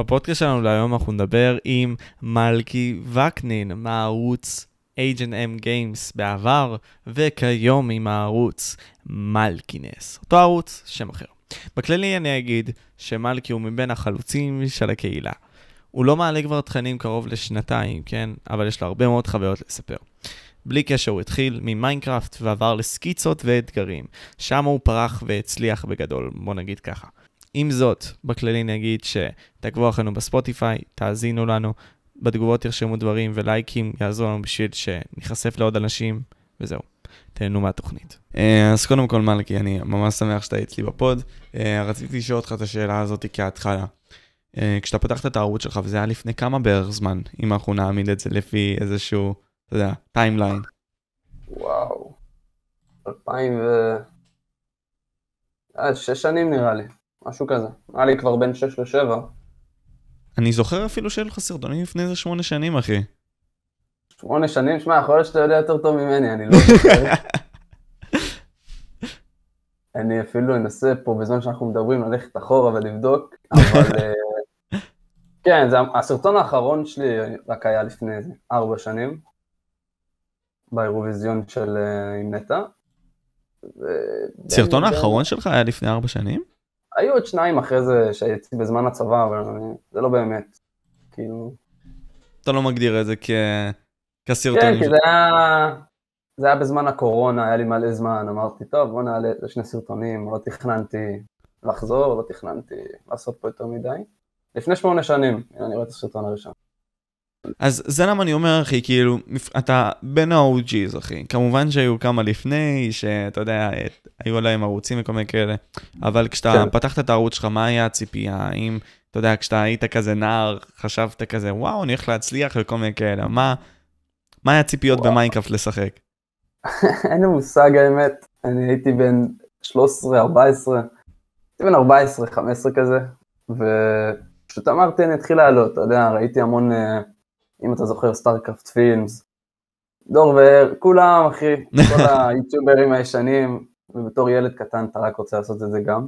בפודקאסט שלנו להיום אנחנו נדבר עם מלכי וקנין מהערוץ H&M Games בעבר, וכיום עם הערוץ מלכינס, אותו ערוץ, שם אחר. בכללי אני אגיד שמלכי הוא מבין החלוצים של הקהילה. הוא לא מעלה כבר תכנים קרוב לשנתיים, כן? אבל יש לו הרבה מאוד חוויות לספר. בלי קשר הוא התחיל ממיינקראפט ועבר לסקיצות ואתגרים. שם הוא פרח והצליח בגדול, בוא נגיד ככה. עם זאת, בכללי נגיד שתעקבו אחרינו בספוטיפיי, תאזינו לנו, בתגובות תרשמו דברים ולייקים יעזרו לנו בשביל שניחשף לעוד אנשים, וזהו. תהנו מהתוכנית. אה, אז קודם כל מלכי, אני ממש שמח שאתה אצלי ב pod. אה, רציתי לשאול אותך את השאלה הזאת כהתחלה. אה, כשאתה פתחת את הערוץ שלך, וזה היה לפני כמה בערך זמן, אם אנחנו נעמיד את זה לפי איזשהו, אתה יודע, timeline. וואו. 2000 ו... שש שנים נראה לי, משהו כזה. נראה לי כבר בין שש לשבע. אני זוכר אפילו שהיו לך סרטונים לפני איזה שמונה שנים, אחי. שמונה שנים? שמע, יכול להיות שאתה יודע יותר טוב ממני, אני לא זוכר. אני אפילו אנסה פה בזמן שאנחנו מדברים ללכת אחורה ולבדוק, אבל אה, כן, זה, הסרטון האחרון שלי רק היה לפני ארבע שנים, באירוויזיון של אה, עם נטע. סרטון האחרון שלך היה לפני ארבע שנים? היו עוד שניים אחרי זה שהייתי בזמן הצבא, אבל זה לא באמת, כאילו... אתה לא מגדיר את זה כ... כסרטון. כן, כי זה היה... זה היה בזמן הקורונה, היה לי מלא זמן, אמרתי, טוב, בוא נעלה לשני סרטונים, לא תכננתי לחזור, לא תכננתי לעשות פה יותר מדי. לפני שמונה שנים, אני רואה את הסרטון הראשון. אז זה למה אני אומר, אחי, כאילו, אתה בין ה-OG's, אחי. כמובן שהיו כמה לפני, שאתה יודע, היו להם ערוצים וכל מיני כאלה, אבל כשאתה כן. פתחת את הערוץ שלך, מה היה הציפייה? האם, אתה יודע, כשאתה היית כזה נער, חשבת כזה, וואו, אני הולך להצליח וכל מיני כאלה, מה, מה היה הציפיות במיינקראפט לשחק? אין לי מושג האמת, אני הייתי בן 13, 14, הייתי בן 14, 15 כזה, ופשוט אמרתי, אני אתחיל לעלות, אתה יודע, ראיתי המון... אה, אם אתה זוכר סטארקרפט פילמס, דור ואר, כולם אחי, כל היוטיוברים הישנים, ובתור ילד קטן אתה רק רוצה לעשות את זה גם.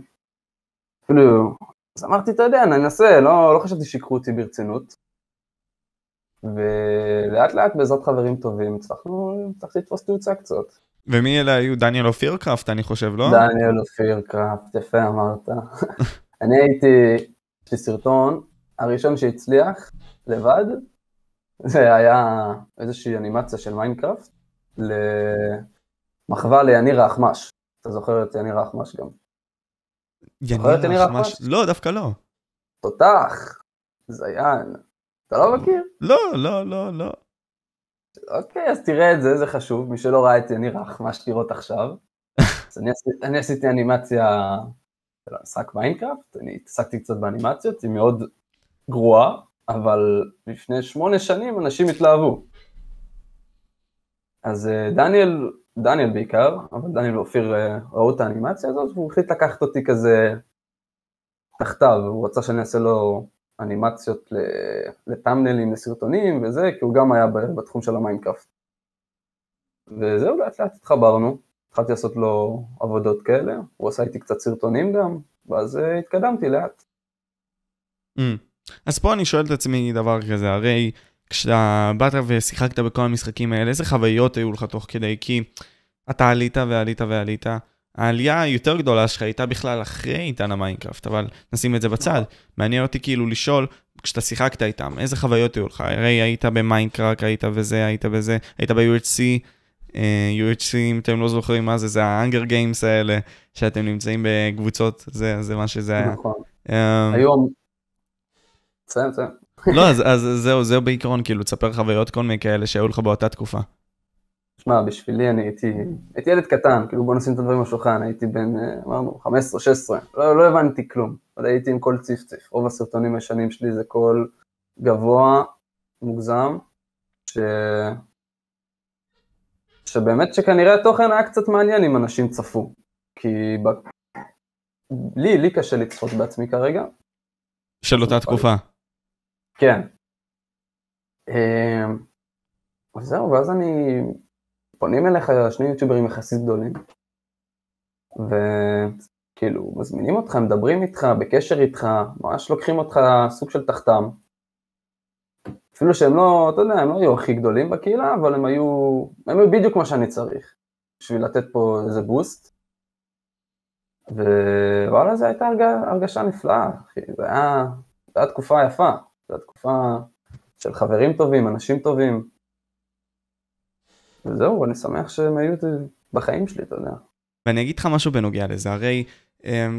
אפילו, אז אמרתי, אתה יודע, ננסה, לא, לא חשבתי שיקחו אותי ברצינות. ולאט לאט בעזרת חברים טובים הצלחנו, הצלחתי לתפוס תאוצה קצת. ומי אלה היו? דניאל אופיר קראפט, אני חושב, לא? דניאל אופיר קראפט, יפה אמרת. אני הייתי, יש לי סרטון, הראשון שהצליח, לבד, זה היה איזושהי אנימציה של מיינקראפט למחווה ליניר האחמ"ש. אתה זוכר את יניר האחמ"ש גם? יניר האחמ"ש? לא, דווקא לא. תותח, זיין. אתה לא מכיר? לא, לא, לא, לא. אוקיי, אז תראה את זה, זה חשוב. מי שלא ראה את יניר האחמ"ש לראות עכשיו. אז אני, עשיתי, אני עשיתי אנימציה של המשחק מיינקראפט, אני התעסקתי קצת באנימציות, היא מאוד גרועה, אבל לפני שמונה שנים אנשים התלהבו. אז אה, דניאל, דניאל בעיקר, אבל דניאל ואופיר אה, ראו את האנימציה הזאת, והוא החליט לקחת אותי כזה תחתיו, הוא רצה שאני אעשה לו אנימציות לטאמבניילים, לסרטונים וזה, כי הוא גם היה בתחום של המיינקראפט. וזהו, לאט לאט התחברנו, התחלתי לעשות לו עבודות כאלה, הוא עשה איתי קצת סרטונים גם, ואז אה, התקדמתי לאט. Mm. אז פה אני שואל את עצמי דבר כזה, הרי כשאתה באת ושיחקת בכל המשחקים האלה, איזה חוויות היו לך תוך כדי? כי אתה עלית ועלית ועלית. העלייה היותר גדולה שלך הייתה בכלל אחרי עידן המיינקראפט, אבל נשים את זה בצד. מעניין אותי כאילו לשאול, כשאתה שיחקת איתם, איזה חוויות היו לך? הרי היית במיינקראפט, היית בזה, היית בזה, היית ב-UHC, uh, UHC, אם אתם לא זוכרים מה זה, זה Hunger Games האלה, שאתם נמצאים בקבוצות, זה, זה מה שזה היה. נכון. Um, היום, בסדר, בסדר. לא, אז, אז זהו, זהו בעיקרון, כאילו, תספר חוויות כל מיני כאלה שהיו לך באותה תקופה. שמע, בשבילי אני הייתי, הייתי ילד קטן, כאילו בוא נשים את הדברים על השולחן, הייתי בן, אמרנו, 15-16, לא, לא הבנתי כלום, אבל הייתי עם קול ציפציף, רוב הסרטונים הישנים שלי זה קול גבוה, מוגזם, ש... שבאמת שכנראה התוכן היה קצת מעניין אם אנשים צפו, כי ב... לי, לי קשה לצפות בעצמי כרגע. של אותה תקופה. כן. אמ, זהו, ואז אני... פונים אליך שני יוטיוברים יחסית גדולים, כאילו, מזמינים אותך, מדברים איתך, בקשר איתך, ממש לוקחים אותך סוג של תחתם. אפילו שהם לא, אתה יודע, הם לא היו הכי גדולים בקהילה, אבל הם היו, הם היו בדיוק מה שאני צריך, בשביל לתת פה איזה בוסט. ווואלה, זו הייתה הרגשה, נפלאה, אחי, זו הייתה תקופה יפה, זו תקופה של חברים טובים, אנשים טובים. וזהו, אני שמח שהם היו בחיים שלי, אתה יודע. ואני אגיד לך משהו בנוגע לזה, הרי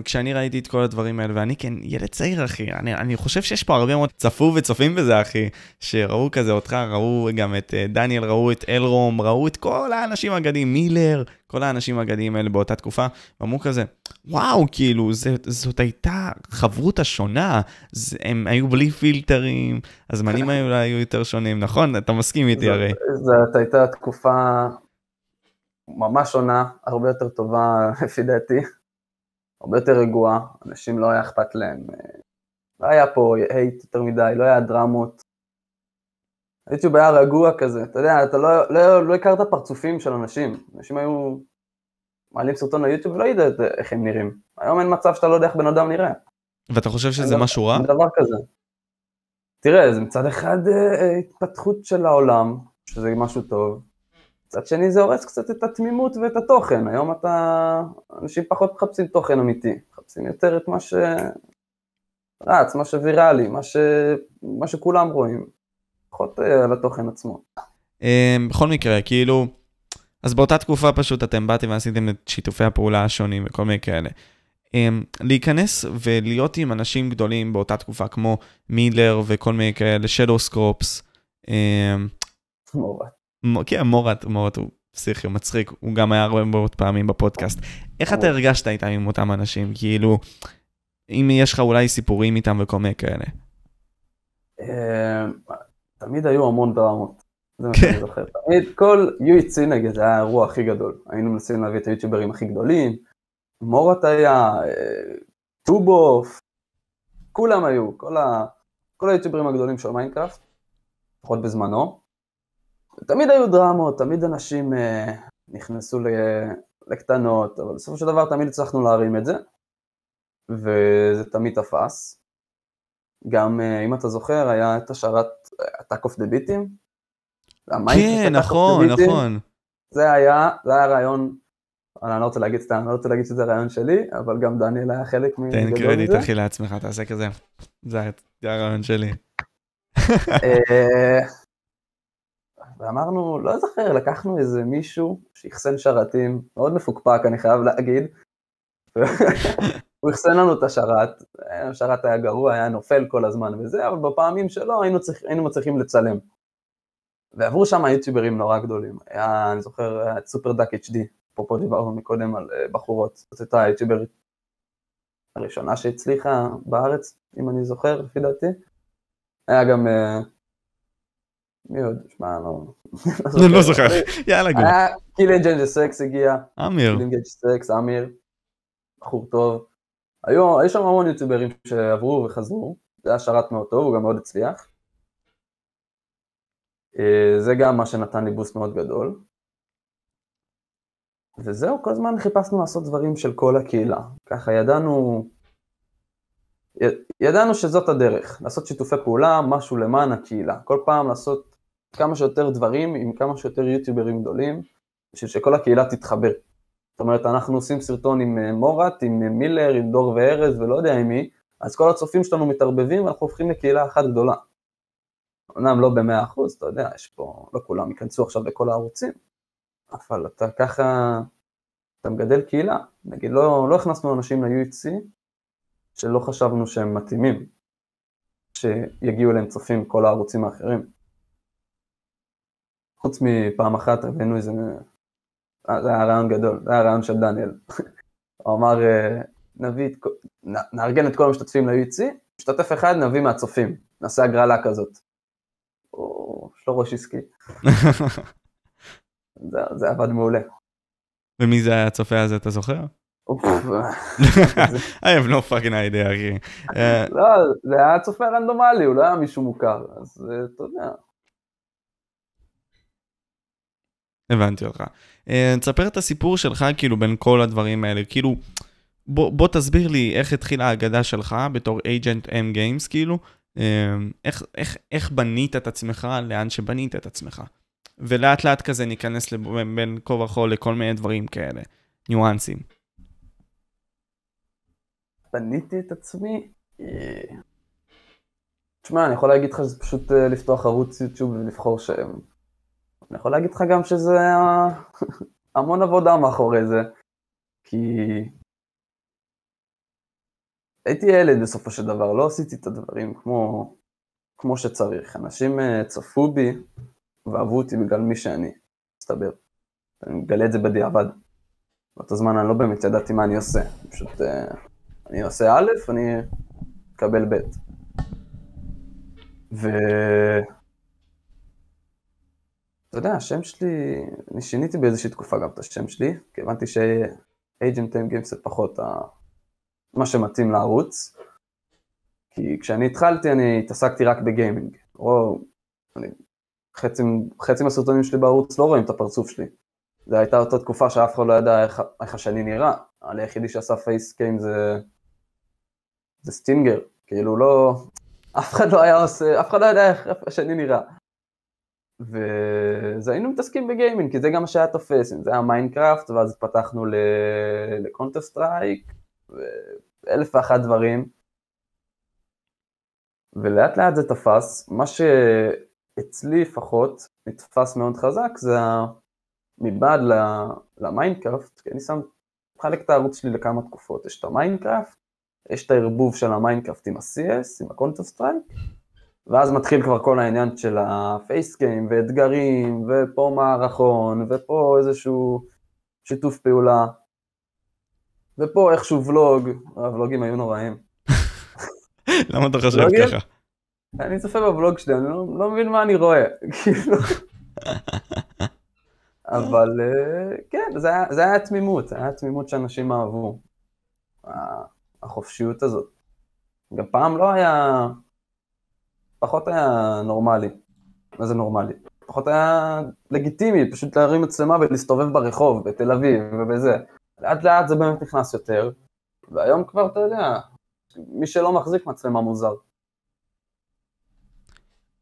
כשאני ראיתי את כל הדברים האלה, ואני כן ילד צעיר, אחי, אני, אני חושב שיש פה הרבה מאוד צפו וצופים בזה, אחי, שראו כזה אותך, ראו גם את uh, דניאל, ראו את אלרום, ראו את כל האנשים האגדיים, מילר, כל האנשים האגדיים האלה באותה תקופה, ואמרו כזה, וואו, כאילו, זה, זאת הייתה חברותא שונה, זה, הם היו בלי פילטרים, הזמנים האלה היו יותר שונים, נכון? אתה מסכים איתי הרי. זאת הייתה תקופה ממש שונה, הרבה יותר טובה לפי דעתי, הרבה יותר רגועה, אנשים לא היה אכפת להם, לא היה פה הייט יותר מדי, לא היה דרמות. היוטיוב היה רגוע כזה, אתה יודע, אתה לא, לא, לא הכרת פרצופים של אנשים, אנשים היו מעלים סרטון ליוטיוב ולא ידע איך הם נראים. היום אין מצב שאתה לא יודע איך בן אדם נראה. ואתה חושב שזה משהו רע? דבר כזה. תראה, זה מצד אחד אה, התפתחות של העולם, שזה משהו טוב, מצד שני זה הורס קצת את התמימות ואת התוכן, היום אתה, אנשים פחות מחפשים תוכן אמיתי, מחפשים יותר את מה שרץ, מה שוויראלי, מה, ש... מה שכולם רואים, פחות אה, על התוכן עצמו. אמ, בכל מקרה, כאילו, אז באותה תקופה פשוט אתם באתם ועשיתם את שיתופי הפעולה השונים וכל מיני כאלה. אמ, להיכנס ולהיות עם אנשים גדולים באותה תקופה, כמו מילר וכל מיני כאלה, שדוסקרופס. אמ, כן, מורת, מורת הוא פסיכי, הוא מצחיק, הוא גם היה הרבה מאוד פעמים בפודקאסט. איך אתה הרגשת איתם עם אותם אנשים? כאילו, אם יש לך אולי סיפורים איתם וכל מיני כאלה. אמ, תמיד היו המון דרמות. זה מה שאני כן. זוכר. תמיד כל UHC נגיד, זה היה האירוע הכי גדול. היינו מנסים להביא את היוטיוברים הכי גדולים. מורת היה, אה, טובוף, כולם היו, כל היוטיוברים הגדולים של מיינקראפט, לפחות בזמנו. תמיד היו דרמות, תמיד אנשים אה, נכנסו לקטנות, אבל בסופו של דבר תמיד הצלחנו להרים את זה, וזה תמיד תפס. גם אה, אם אתה זוכר, היה את השערת Attack of the Beatים. כן, נכון, נכון. זה היה, זה היה רעיון, אני לא רוצה להגיד סתם, אני לא רוצה להגיד שזה רעיון שלי, אבל גם דניאל היה חלק מזה. תן קרדיט אחי לעצמך, תעשה כזה. זה היה הרעיון שלי. אה, ואמרנו, לא זוכר, לקחנו איזה מישהו שאחסן שרתים, מאוד מפוקפק, אני חייב להגיד. הוא אחסן לנו את השרת, השרת היה גרוע, היה נופל כל הזמן וזה, אבל בפעמים שלו היינו, צריכ, היינו מצליחים לצלם. ועברו שם יוטיוברים נורא גדולים, היה, אני זוכר, היה את סופר דאק HD, אפרופו דיברנו מקודם על uh, בחורות, זאת הייתה היוטיוברית הראשונה שהצליחה בארץ, אם אני זוכר, לפי דעתי. היה גם uh, מי עוד? שמע, לא... לא, לא זוכר, יאללה גו. קילינג אנג'לסקס הגיע. אמיר. קילינג אנג'לסקס, אמיר. בחור טוב. היו, יש שם המון יוטיוברים שעברו וחזרו. זה היה שרת מאוד טוב, הוא גם מאוד הצליח. אה, זה גם מה שנתן לי boost מאוד גדול. וזהו, כל הזמן חיפשנו לעשות דברים של כל הקהילה. ככה ידענו ידענו שזאת הדרך, לעשות שיתופי פעולה, משהו למען הקהילה. כל פעם לעשות כמה שיותר דברים עם כמה שיותר יוטיוברים גדולים, בשביל שכל הקהילה תתחבר. זאת אומרת, אנחנו עושים סרטון עם אה, מורת, עם אה, מילר, עם דור וארז ולא יודע עם מי, אז כל הצופים שלנו מתערבבים ואנחנו הופכים לקהילה אחת גדולה. אמנם לא במאה אחוז, אתה יודע, יש פה, לא כולם ייכנסו עכשיו לכל הערוצים, אבל אתה ככה, אתה מגדל קהילה. נגיד, לא, לא הכנסנו אנשים ל-UHC, שלא חשבנו שהם מתאימים, שיגיעו אליהם צופים כל הערוצים האחרים. חוץ מפעם אחת הבאנו איזה... זה היה רעיון גדול, זה היה רעיון של דניאל. הוא אמר, אה, נביא את... נארגן את כל המשתתפים ל-UEC, משתתף אחד נביא מהצופים, נעשה הגרלה כזאת. או, יש לו ראש עסקי. זה, זה עבד מעולה. ומי זה היה הצופה הזה, אתה זוכר? I have no fucking idea, אחי. לא, זה היה צופה רנדומלי, הוא לא היה מישהו מוכר, אז אה, אתה יודע. הבנתי אותך. אה, תספר את הסיפור שלך, כאילו, בין כל הדברים האלה. כאילו, בוא, בוא תסביר לי איך התחילה האגדה שלך בתור agent M Games, כאילו, אמ, איך, איך, איך בנית את עצמך לאן שבנית את עצמך. ולאט לאט כזה ניכנס לב- בין כה וכה לכל מיני דברים כאלה, ניואנסים. בניתי את עצמי. אה, תשמע, אני יכול להגיד לך שזה פשוט אה, לפתוח ערוץ יוטיוב ולבחור שם. אני יכול להגיד לך גם שזה המון עבודה מאחורי זה, כי הייתי ילד בסופו של דבר, לא עשיתי את הדברים כמו, כמו שצריך. אנשים אה, צפו בי ואהבו אותי בגלל מי שאני, מסתבר. אני מגלה את זה בדיעבד. באותו זמן אני לא באמת ידעתי מה אני עושה, פשוט אה, אני עושה א', אני אקבל ב'. ו... אתה יודע, השם שלי, אני שיניתי באיזושהי תקופה גם את השם שלי, כי הבנתי שאייג'נט טיים גיימס זה פחות ה... מה שמתאים לערוץ. כי כשאני התחלתי אני התעסקתי רק ב gaming. או... אני... חצי, חצי מהסרטונים שלי בערוץ לא רואים את הפרצוף שלי. זו הייתה אותה תקופה שאף אחד לא ידע איך, איך השני נראה. אני היחידי שעשה facecam זה... זה סטינגר. כאילו לא... אף אחד לא היה עושה... אף אחד לא יודע איך השני נראה. ואז היינו מתעסקים ב gaming, כי זה גם מה שהיה תופס, אם זה היה מיינקראפט, ואז פתחנו לקונטר סטרייק, ואלף ואחת דברים. ולאט לאט זה תפס, מה שאצלי לפחות נתפס מאוד חזק זה מבעד למיינקראפט, כי אני שם, מחלק את הערוץ שלי לכמה תקופות, יש את המיינקראפט, יש את הערבוב של המיינקראפט עם ה-CS, עם הקונטר סטרייק, ואז מתחיל כבר כל העניין של הפייסקאמים ואתגרים, ופה מערכון, ופה איזשהו שיתוף פעולה, ופה איכשהו ולוג, הוולוגים היו נוראים. למה אתה חושב? ככה? אני צופה בוולוג שלי, אני לא, לא מבין מה אני רואה, כאילו. אבל אה, כן, זה היה, זה היה תמימות, זה היה תמימות שאנשים אהבו. החופשיות הזאת. גם פעם לא היה, פחות היה נורמלי. מה זה נורמלי? פחות היה לגיטימי, פשוט להרים מצלמה ולהסתובב ברחוב, בתל אביב ובזה. לאט לאט זה באמת נכנס יותר, והיום כבר, אתה יודע, מי שלא מחזיק מצלמה מוזר.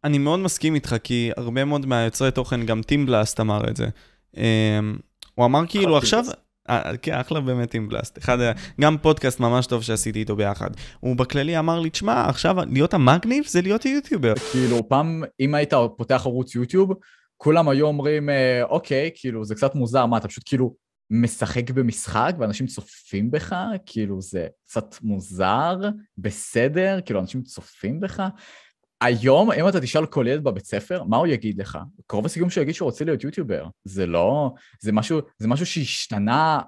אני מאוד מסכים איתך, כי הרבה מאוד מהיוצרי תוכן, גם טימבלאסט אמר את זה. אמ, הוא אמר כאילו עכשיו... אה, כן, אחלה באמת טימבלאסט. אחד, ה- גם פודקאסט ממש טוב שעשיתי איתו ביחד. הוא בכללי אמר לי, תשמע, עכשיו להיות המגניב זה להיות יוטיובר. כאילו, פעם, אם היית פותח ערוץ יוטיוב, כולם היו אומרים, אה, אוקיי, כאילו, זה קצת מוזר, מה, אתה פשוט כאילו משחק במשחק ואנשים צופים בך? כאילו, זה קצת מוזר, בסדר, כאילו, אנשים צופים בך? היום, אם אתה תשאל כל ילד בבית ספר, מה הוא יגיד לך? קרוב הסיכום שהוא יגיד שהוא רוצה להיות יוטיובר. זה לא... זה משהו, זה משהו שהשתנה,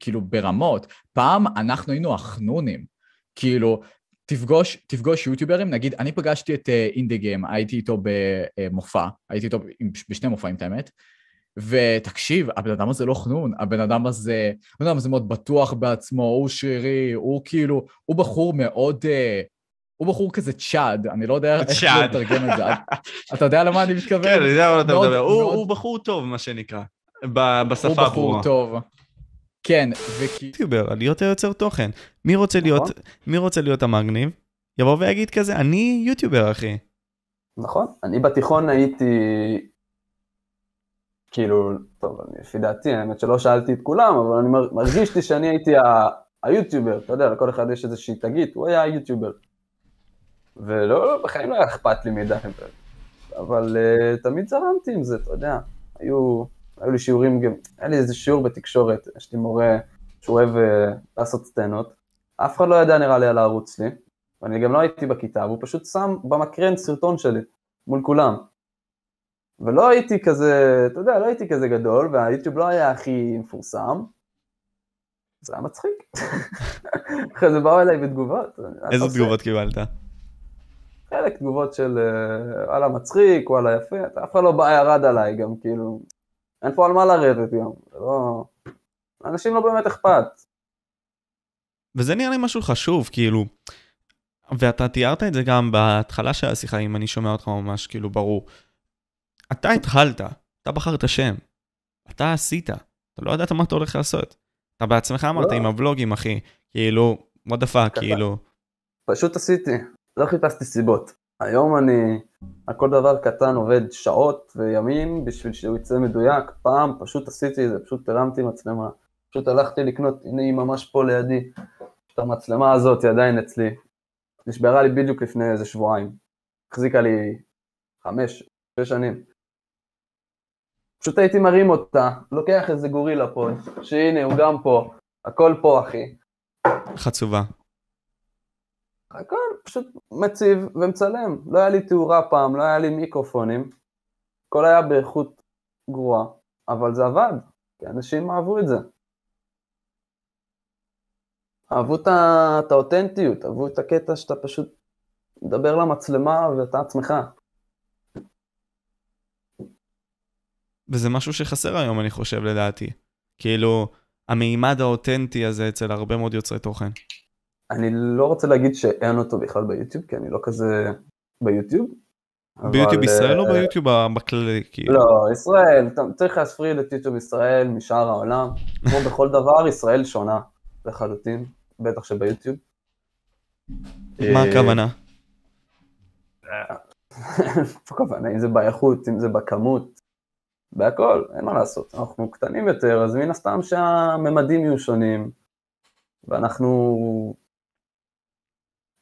כאילו, ברמות. פעם אנחנו היינו החנונים. כאילו, תפגוש, תפגוש יוטיוברים, נגיד, אני פגשתי את אה, אינדי גיים, הייתי איתו במופע, הייתי איתו בשני מופעים, את האמת, ותקשיב, הבן אדם הזה לא חנון, הבן אדם הזה, הבן אדם הזה מאוד בטוח בעצמו, הוא שרירי, הוא כאילו, הוא בחור מאוד, אה, הוא בחור כזה צ'אד, אני לא יודע איך. לתרגם את זה. אתה יודע למה אני מתכוון? כן, אני יודע מה אתה מדבר. הוא הוא בחור טוב, מה שנקרא. ב- הוא בשפה בחור הברורה. טוב. כן, וכי... יוטיובר, להיות היוצר תוכן. מי רוצה להיות, נכון. מי רוצה להיות המגניב? יבוא ויגיד כזה, אני יוטיובר, אחי. נכון, אני בתיכון הייתי, כאילו, טוב, אני- לפי דעתי, האמת שלא שאלתי את כולם, אבל אני מר- מרגיש לי שאני הייתי היוטיובר, אתה יודע, לכל אחד יש איזושהי תגית, הוא היה היוטיובר. ולא, לא, בחיים לא היה אכפת לי מדי, אבל uh, תמיד זרמתי עם זה, אתה יודע, היו, היו לי שיעורים, גם, היה לי איזה שיעור בתקשורת, יש לי מורה שהוא אוהב uh, לעשות סצנות, אף אחד לא ידע נראה לי על הערוץ שלי, ואני גם לא הייתי בכיתה, והוא פשוט שם במקרן סרטון שלי, מול כולם. ולא הייתי כזה, אתה יודע, לא הייתי כזה גדול, והיוטיוב לא היה הכי מפורסם. זה היה מצחיק. אחרי זה באו אליי בתגובות. "מה אתה איזה עושה?" תגובות קיבלת? חלק תגובות של אה, וואלה מצחיק, וואלה יפה, אתה אף אחד לא בא ירד עליי גם, כאילו, אין פה על מה לרדת גם, זה לא... לאנשים לא באמת אכפת. וזה נראה לי משהו חשוב, כאילו, ואתה תיארת את זה גם בהתחלה של השיחה, אם אני שומע אותך ממש כאילו ברור. אתה התחלת, אתה בחרת שם, אתה עשית, אתה לא ידעת מה אתה הולך לעשות. אתה בעצמך אמרת לא. עם הוולוגים, אחי, כאילו, what the fuck. כאילו. פשוט עשיתי, לא חיפשתי סיבות. היום אני, על כל דבר קטן עובד שעות וימים בשביל שהוא יצא מדויק. פעם פשוט עשיתי את זה, פשוט הרמתי מצלמה. פשוט הלכתי לקנות, הנה היא ממש פה לידי. את המצלמה הזאת היא עדיין אצלי. נשברה לי בדיוק לפני איזה שבועיים. החזיקה לי חמש, שש שנים. פשוט הייתי מרים אותה, לוקח איזה גורילה פה, שהנה הוא גם פה, הכל פה אחי. חצובה. הכל פשוט מציב ומצלם. לא היה לי תאורה פעם, לא היה לי מיקרופונים. הכל היה באיכות גרועה, אבל זה עבד, כי אנשים אהבו את זה. אהבו את האותנטיות, אהבו את הקטע שאתה פשוט מדבר למצלמה ואתה עצמך. וזה משהו שחסר היום, אני חושב, לדעתי. כאילו, המימד האותנטי הזה אצל הרבה מאוד יוצרי תוכן. אני לא רוצה להגיד שאין אותו בכלל ביוטיוב, כי אני לא כזה ביוטיוב. ביוטיוב אבל, ישראל או אה, ביוטיוב בכללי? כאילו? לא, ישראל, צריך להספריד את יוטיוב ישראל משאר העולם. כמו בכל דבר, ישראל שונה לחלוטין, בטח שביוטיוב. מה הכוונה? איפה הכוונה? אם זה באיכות, אם זה בכמות, בהכל, אין מה לעשות. אנחנו קטנים יותר, אז מן הסתם שהממדים יהיו שונים, ואנחנו...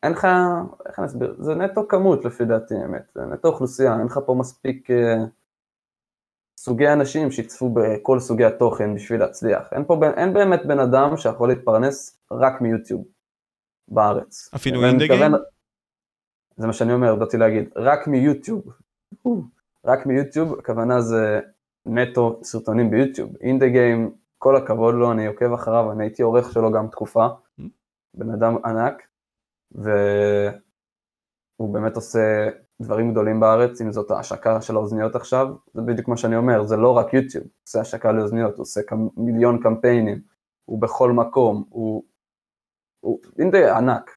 אין לך, איך אני אסביר? זה נטו כמות לפי דעתי, האמת. זה נטו אוכלוסייה, אין לך פה מספיק אה, סוגי אנשים שיצפו בכל סוגי התוכן בשביל להצליח. אין פה, אין באמת בן אדם שיכול להתפרנס רק מיוטיוב בארץ. אפילו מתכוון- גיים? זה מה שאני אומר, באתי להגיד, רק מיוטיוב. רק מיוטיוב, הכוונה זה נטו סרטונים ביוטיוב. אינדה גיים, כל הכבוד לו, אני עוקב אחריו, אני הייתי עורך שלו גם תקופה. בן אדם ענק, והוא באמת עושה דברים גדולים בארץ, אם זאת ההשקה של האוזניות עכשיו, זה בדיוק מה שאני אומר, זה לא רק יוטיוב, הוא עושה השקה לאוזניות, הוא עושה קמ- מיליון קמפיינים, הוא בכל מקום, הוא, הוא אינדה ענק.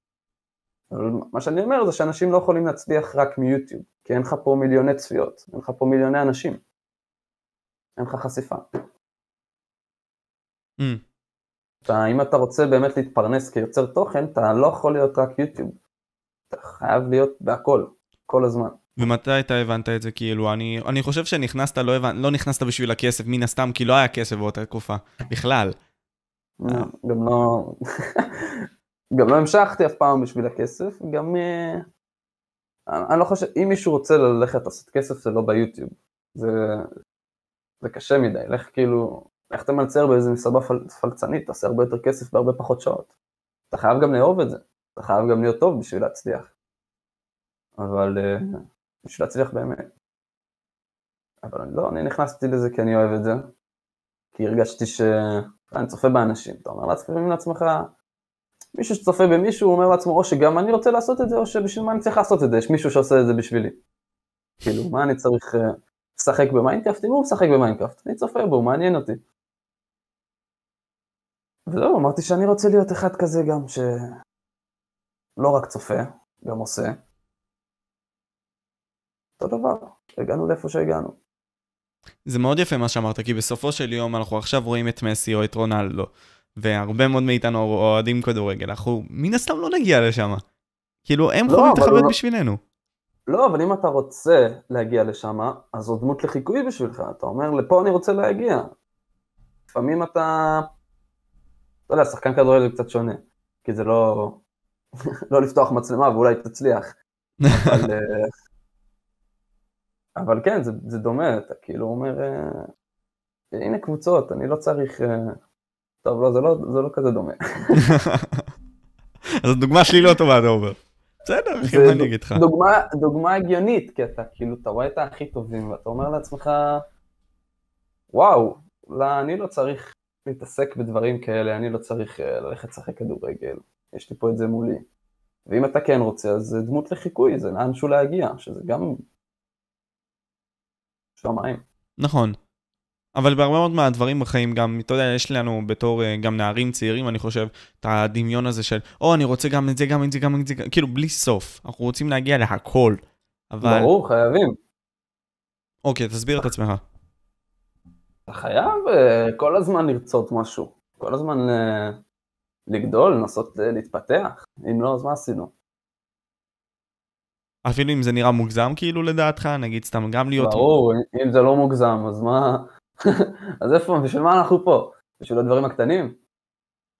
אבל מה שאני אומר זה שאנשים לא יכולים להצליח רק מיוטיוב, כי אין לך פה מיליוני צפיות, אין לך פה מיליוני אנשים, אין לך חשיפה. Mm. אתה, אם אתה רוצה באמת להתפרנס כיוצר תוכן, אתה לא יכול להיות רק יוטיוב. אתה חייב להיות בהכל, כל הזמן. ומתי אתה הבנת את זה? כאילו, אני, אני חושב שנכנסת, לא, הבנ... לא נכנסת בשביל הכסף, מן הסתם, כי לא היה כסף באותה תקופה, בכלל. אה. גם לא... גם לא המשכתי אף פעם בשביל הכסף, גם... אה, אני אני לא חושב, אם מישהו רוצה ללכת לעשות כסף זה לא ביוטיוב. זה, זה קשה מדי, לך כאילו, לך תמלצר באיזה מסעדה פל, פלצנית, תעשה הרבה יותר כסף בהרבה פחות שעות. אתה חייב גם לאהוב את זה, אתה חייב גם להיות טוב בשביל להצליח. אבל אה, בשביל להצליח באמת. אבל אני לא, אני נכנסתי לזה כי אני אוהב את זה, כי הרגשתי שאני צופה באנשים, אתה אומר לעצמך, לעצמך, מישהו שצופה במישהו, אומר לעצמו, או שגם אני רוצה לעשות את זה, או שבשביל מה אני צריך לעשות את זה, יש מישהו שעושה את זה בשבילי. כאילו, מה אני צריך אה, לשחק במיינקראפט? אם הוא משחק במיינקראפט, אני צופה בו, מעניין אותי. וזהו, אמרתי שאני רוצה להיות אחד כזה גם, שלא רק צופה, גם עושה. אותו דבר, הגענו לאיפה שהגענו. זה מאוד יפה מה שאמרת, כי בסופו של יום אנחנו עכשיו רואים את מסי או את רונלדו, והרבה מאוד מאיתנו אוהדים כדורגל, אנחנו מן הסתם לא נגיע לשם. כאילו, הם לא, חווים את החוויות לא- בשבילנו. לא, אבל אם אתה רוצה להגיע לשם, אז זו דמות לחיקוי בשבילך. אתה אומר, לפה אני רוצה להגיע. לפעמים אתה... לא יודע, שחקן כדורגל זה קצת שונה, כי זה לא... לא לפתוח מצלמה ואולי תצליח. אבל, אה, אבל כן, זה, זה דומה, אתה כאילו אומר, אה, הנה קבוצות, אני לא צריך... אה, טוב, לא, זה לא, זה לא כזה דומה. אז הדוגמה שלי לא טובה, אתה אומר. בסדר, אחי, מה אני אגיד לך? דוגמה, דוגמה הגיונית, כי אתה כאילו, אתה רואה את הכי טובים, ואתה אומר לעצמך, וואו, לא, אני לא צריך להתעסק בדברים כאלה, אני לא צריך אה, ללכת לשחק כדורגל, יש לי פה את זה מולי. ואם אתה כן רוצה, אז זה דמות לחיקוי, זה לאנשהו להגיע, שזה גם שמיים. נכון. אבל בהרבה מאוד מהדברים בחיים גם, אתה יודע, יש לנו בתור אה, גם נערים צעירים, אני חושב, את הדמיון הזה של, או, אני רוצה גם את זה, גם את זה, גם את זה, גם-" כאילו, בלי סוף. אנחנו רוצים להגיע להכל. אבל... ברור, חייבים. אוקיי, תסביר את עצמך. אתה חייב אה, כל הזמן לרצות משהו, כל הזמן אה, לגדול, לנסות אה, להתפתח. אם לא, אז מה עשינו? אפילו אם זה נראה מוגזם כאילו לדעתך, נגיד סתם גם להיות... ברור, אם זה לא מוגזם, אז מה... אז איפה, בשביל מה אנחנו פה? בשביל הדברים הקטנים?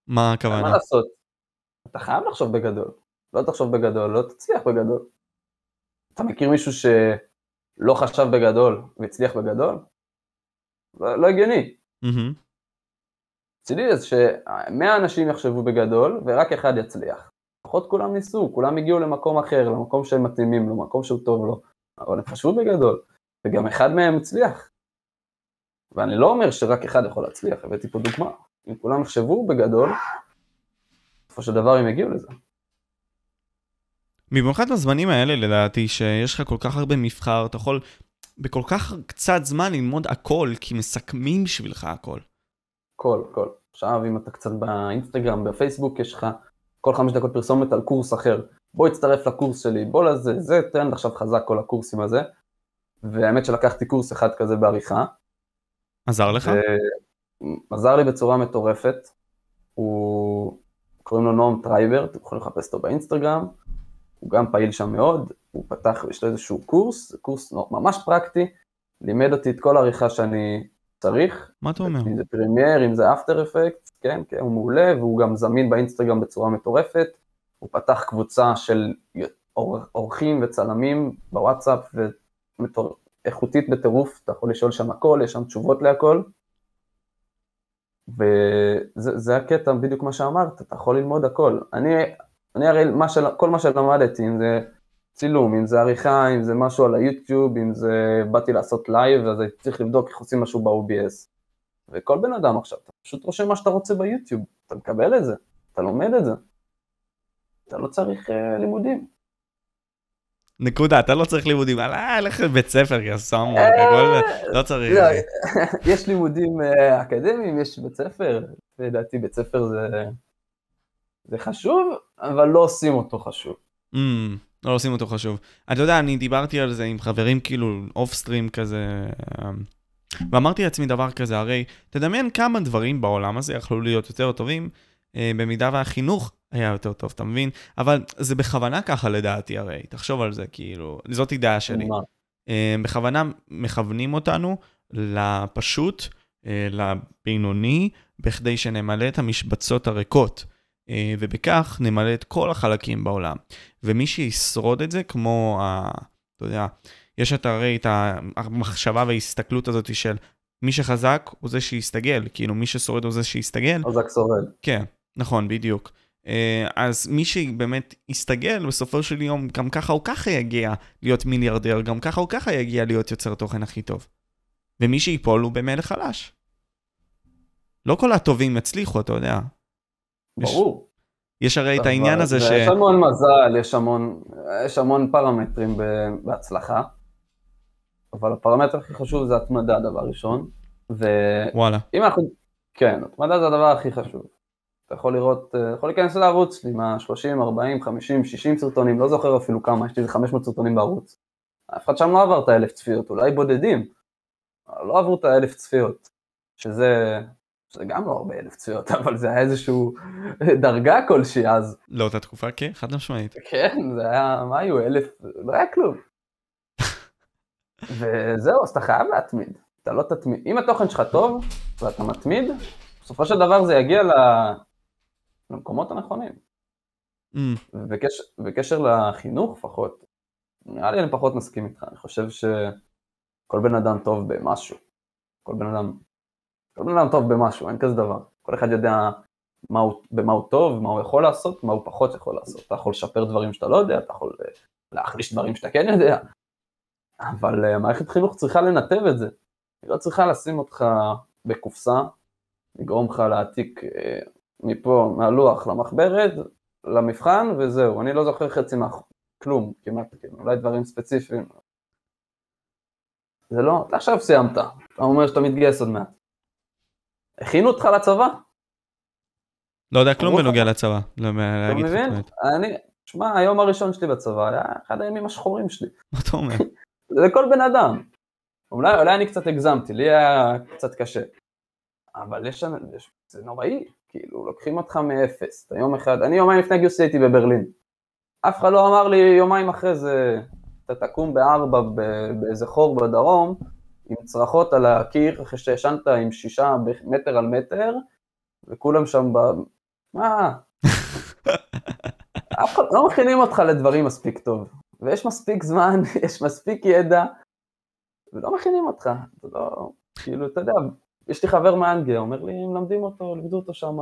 מה הכוונה? מה לעשות? אתה חייב לחשוב בגדול. לא תחשוב בגדול, לא תצליח בגדול. אתה מכיר מישהו שלא חשב בגדול והצליח בגדול? לא, לא הגיוני. אצלי זה שמאה אנשים יחשבו בגדול ורק אחד יצליח. לפחות כולם ניסו, כולם הגיעו למקום אחר, למקום שהם מתאימים לו, למקום שהוא טוב לו, אבל הם חשבו בגדול, וגם אחד מהם הצליח. ואני לא אומר שרק אחד יכול להצליח, הבאתי פה דוגמה. אם כולם יחשבו בגדול, בסופו של דבר הם יגיעו לזה. במיוחד בזמנים האלה לדעתי, שיש לך כל כך הרבה מבחר, אתה יכול בכל כך קצת זמן ללמוד הכל, כי מסכמים בשבילך הכל. הכל, הכל. עכשיו אם אתה קצת באינסטגרם, בפייסבוק, יש לך כל חמש דקות פרסומת על קורס אחר. בוא הצטרף לקורס שלי, בוא לזה, זה טרנד עכשיו חזק כל הקורסים הזה. והאמת שלקחתי קורס אחד כזה בעריכה. עזר לך? עזר לי בצורה מטורפת. הוא, קוראים לו נועם טרייבר, אתם יכולים לחפש אותו באינסטגרם. הוא גם פעיל שם מאוד, הוא פתח, יש לו איזשהו קורס, זה קורס ממש פרקטי, לימד אותי את כל העריכה שאני צריך. מה אתה אומר? אם זה פרמייר, אם זה After Effects, כן, כן, הוא מעולה, והוא גם זמין באינסטגרם בצורה מטורפת. הוא פתח קבוצה של עורכים וצלמים בוואטסאפ, ואיכותית בטירוף, אתה יכול לשאול שם הכל, יש שם תשובות להכל. וזה הקטע, בדיוק מה שאמרת, אתה יכול ללמוד הכל. אני, אני הרי, מה של, כל מה שלמדתי, אם זה צילום, אם זה עריכה, אם זה משהו על היוטיוב, אם זה באתי לעשות לייב, אז הייתי צריך לבדוק איך עושים משהו ב-OBS. וכל בן אדם עכשיו, אתה פשוט רושם מה שאתה רוצה ביוטיוב, אתה מקבל את זה, אתה לומד את זה. אתה לא צריך uh, לימודים. נקודה, אתה לא צריך לימודים, אה, לך לבית ספר, יא סאמו, לא צריך. לא, יש לימודים אה, אקדמיים, יש בית ספר, לדעתי בית ספר זה חשוב, אבל לא עושים אותו חשוב. Mm, לא עושים אותו חשוב. אתה יודע, אני דיברתי על זה עם חברים כאילו אוף סטרים כזה, ואמרתי לעצמי דבר כזה, הרי תדמיין כמה דברים בעולם הזה יכלו להיות יותר טובים, אה, במידה והחינוך היה יותר טוב, אתה מבין? אבל זה בכוונה ככה לדעתי הרי, תחשוב על זה, כאילו, זאת דעה שלי. אה, בכוונה מכוונים אותנו לפשוט, אה, לבינוני, בכדי שנמלא את המשבצות הריקות. ובכך נמלא את כל החלקים בעולם. ומי שישרוד את זה, כמו, ה, אתה יודע, יש את הרי את המחשבה וההסתכלות הזאת של מי שחזק הוא זה שיסתגל, כאילו מי ששורד הוא זה שיסתגל. חזק שורד. כן, נכון, בדיוק. אה, אז מי שבאמת יסתגל, בסופו של יום, גם ככה או ככה יגיע להיות מיליארדר, גם ככה או ככה יגיע להיות יוצר תוכן הכי טוב. ומי שיפול הוא במילא חלש. לא כל הטובים יצליחו, אתה יודע. ברור. יש, יש הרי את העניין הזה ש... יש המון מזל, יש המון, יש המון פרמטרים בהצלחה. אבל הפרמטר הכי חשוב זה התמדה, דבר ראשון. ו... וואלה. אם אנחנו... כן, התמדה זה הדבר הכי חשוב. אתה יכול לראות, אה, יכול להיכנס לערוץ שלי, מה 30, 40, 50, 60 סרטונים, לא זוכר אפילו כמה, יש לי איזה 500 סרטונים בערוץ. אף אחד שם לא עבר את האלף צפיות, אולי בודדים. לא עברו את האלף צפיות, שזה, שזה גם לא הרבה אלף צפיות, אבל זה היה איזשהו דרגה כלשהי אז. לאותה תקופה, כן, חד משמעית. כן, זה היה, מה היו, אלף, לא היה כלום. וזהו, אז אתה חייב להתמיד. אתה לא תתמיד. אם התוכן שלך טוב ואתה מתמיד, בסופו של דבר זה יגיע למקומות הנכונים. Mm. בקשר, בקשר לחינוך לפחות, נראה לי אני פחות מסכים איתך, אני חושב שכל בן אדם טוב במשהו. כל בן אדם, כל בן אדם טוב במשהו, אין כזה דבר. כל אחד יודע מה הוא, במה הוא טוב, מה הוא יכול לעשות, מה הוא פחות יכול לעשות. אתה יכול לשפר דברים שאתה לא יודע, אתה יכול אה, להחליש דברים שאתה כן יודע. אבל uh, מערכת חינוך צריכה לנתב את זה. היא לא צריכה לשים אותך בקופסה, לגרום לך להעתיק uh, מפה, מהלוח למחברת, למבחן, וזהו. אני לא זוכר חצי מה... כלום, כמעט, כאילו, אולי דברים ספציפיים. זה לא, אתה עכשיו סיימת, אתה אומר שאתה מתגייס עוד מעט. הכינו אותך לצבא? לא יודע כלום בנוגע לצבא, לא מבין? אני, שמע, היום הראשון שלי בצבא היה אחד הימים השחורים שלי. מה אתה אומר? לכל בן אדם. אולי, אולי אני קצת הגזמתי, לי היה קצת קשה. אבל יש שם, זה נוראי, כאילו, לוקחים אותך מאפס, אתה יום אחד, אני יומיים לפני גיוס הייתי בברלין. אף אחד לא אמר לי יומיים אחרי זה, אתה תקום בארבע באיזה חור בדרום, עם צרחות על הקיר, אחרי שישנת עם שישה מטר על מטר, וכולם שם ב... מה? אף אחד לא מכינים אותך לדברים מספיק טוב. ויש מספיק זמן, יש מספיק ידע, ולא מכינים אותך. זה לא... כאילו, אתה יודע, יש לי חבר מאנגליה, אומר לי, הם למדים אותו, לימדו אותו שם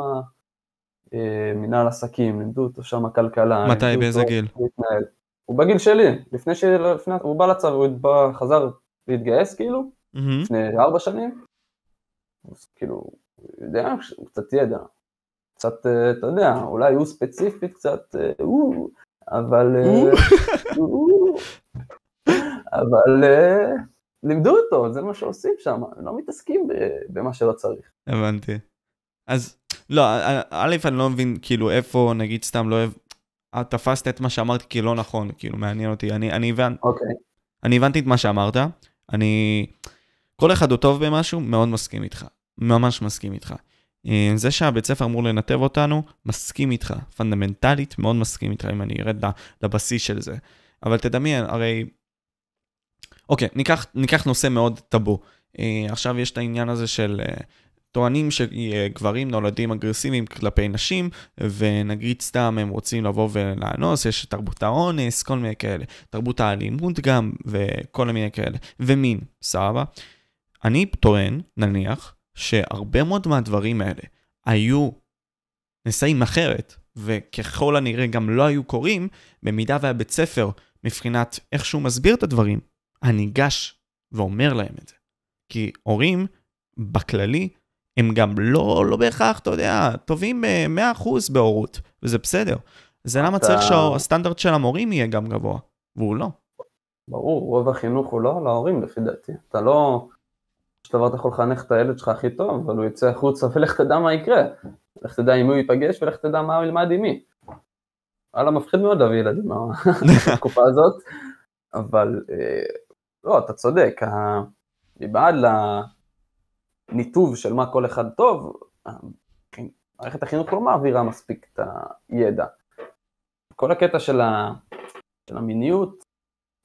אה, מנהל עסקים, לימדו אותו שם כלכלה. מתי, באיזה גיל? להתנהל. הוא בגיל שלי, לפני ש... לפני... הוא בא לצבא, הוא בא, חזר להתגייס כאילו, mm-hmm. לפני ארבע שנים. אז כאילו, יודע, קצת ידע. קצת, אה, אתה יודע, אולי הוא ספציפית קצת, אה, הוא, אבל... אה, אבל לימדו אותו, זה מה שעושים שם, לא מתעסקים במה שלא צריך. הבנתי. אז, לא, א', אני לא מבין, כאילו, איפה, נגיד, סתם לא אוהב, תפסת את מה שאמרתי כי לא נכון, כאילו, מעניין אותי, אני, אני, הבנ... okay. אוקיי. אני הבנתי את מה שאמרת, אני... כל אחד הוא טוב במשהו, מאוד מסכים איתך. ממש מסכים איתך. אה, זה שהבית ספר אמור לנתב אותנו, מסכים איתך. פונדמנטלית, מאוד מסכים איתך, אם אני ארד לבסיס של זה. אבל תדמיין, הרי... אוקיי, ניקח, ניקח נושא מאוד טאבו. אה, עכשיו יש את העניין הזה של... אה, טוענים שגברים נולדים אגרסיביים כלפי נשים, ונגיד סתם הם רוצים לבוא ולאנוס, יש תרבות האונס, כל מיני כאלה. תרבות האלימות גם, וכל מיני כאלה. ומין, סבבה? אני טוען, נניח, שהרבה מאוד מהדברים האלה היו נשאים אחרת, וככל הנראה גם לא היו קורים, במידה והבית ספר, מבחינת איך שהוא מסביר את הדברים, אני ניגש ואומר להם את זה. כי הורים, בכללי, הם גם לא, לא בהכרח, אתה יודע, טובים ב-100% בהורות, וזה בסדר. זה למה צריך שהסטנדרט של המורים יהיה גם גבוה, והוא לא. ברור, רוב החינוך הוא לא להורים לפי דעתי. אתה לא... של דבר אתה יכול לחנך את הילד שלך הכי טוב, אבל הוא יצא החוצה ולך תדע מה יקרה. לך תדע עם מי הוא ייפגש ולך תדע מה הוא ילמד עם מי. וואלה, מפחיד מאוד להביא ילדים בתקופה הזאת, אבל אה, לא, אתה צודק, מבעד לניתוב של מה כל אחד טוב, מערכת החינוך לא מעבירה מספיק את הידע. כל הקטע של המיניות,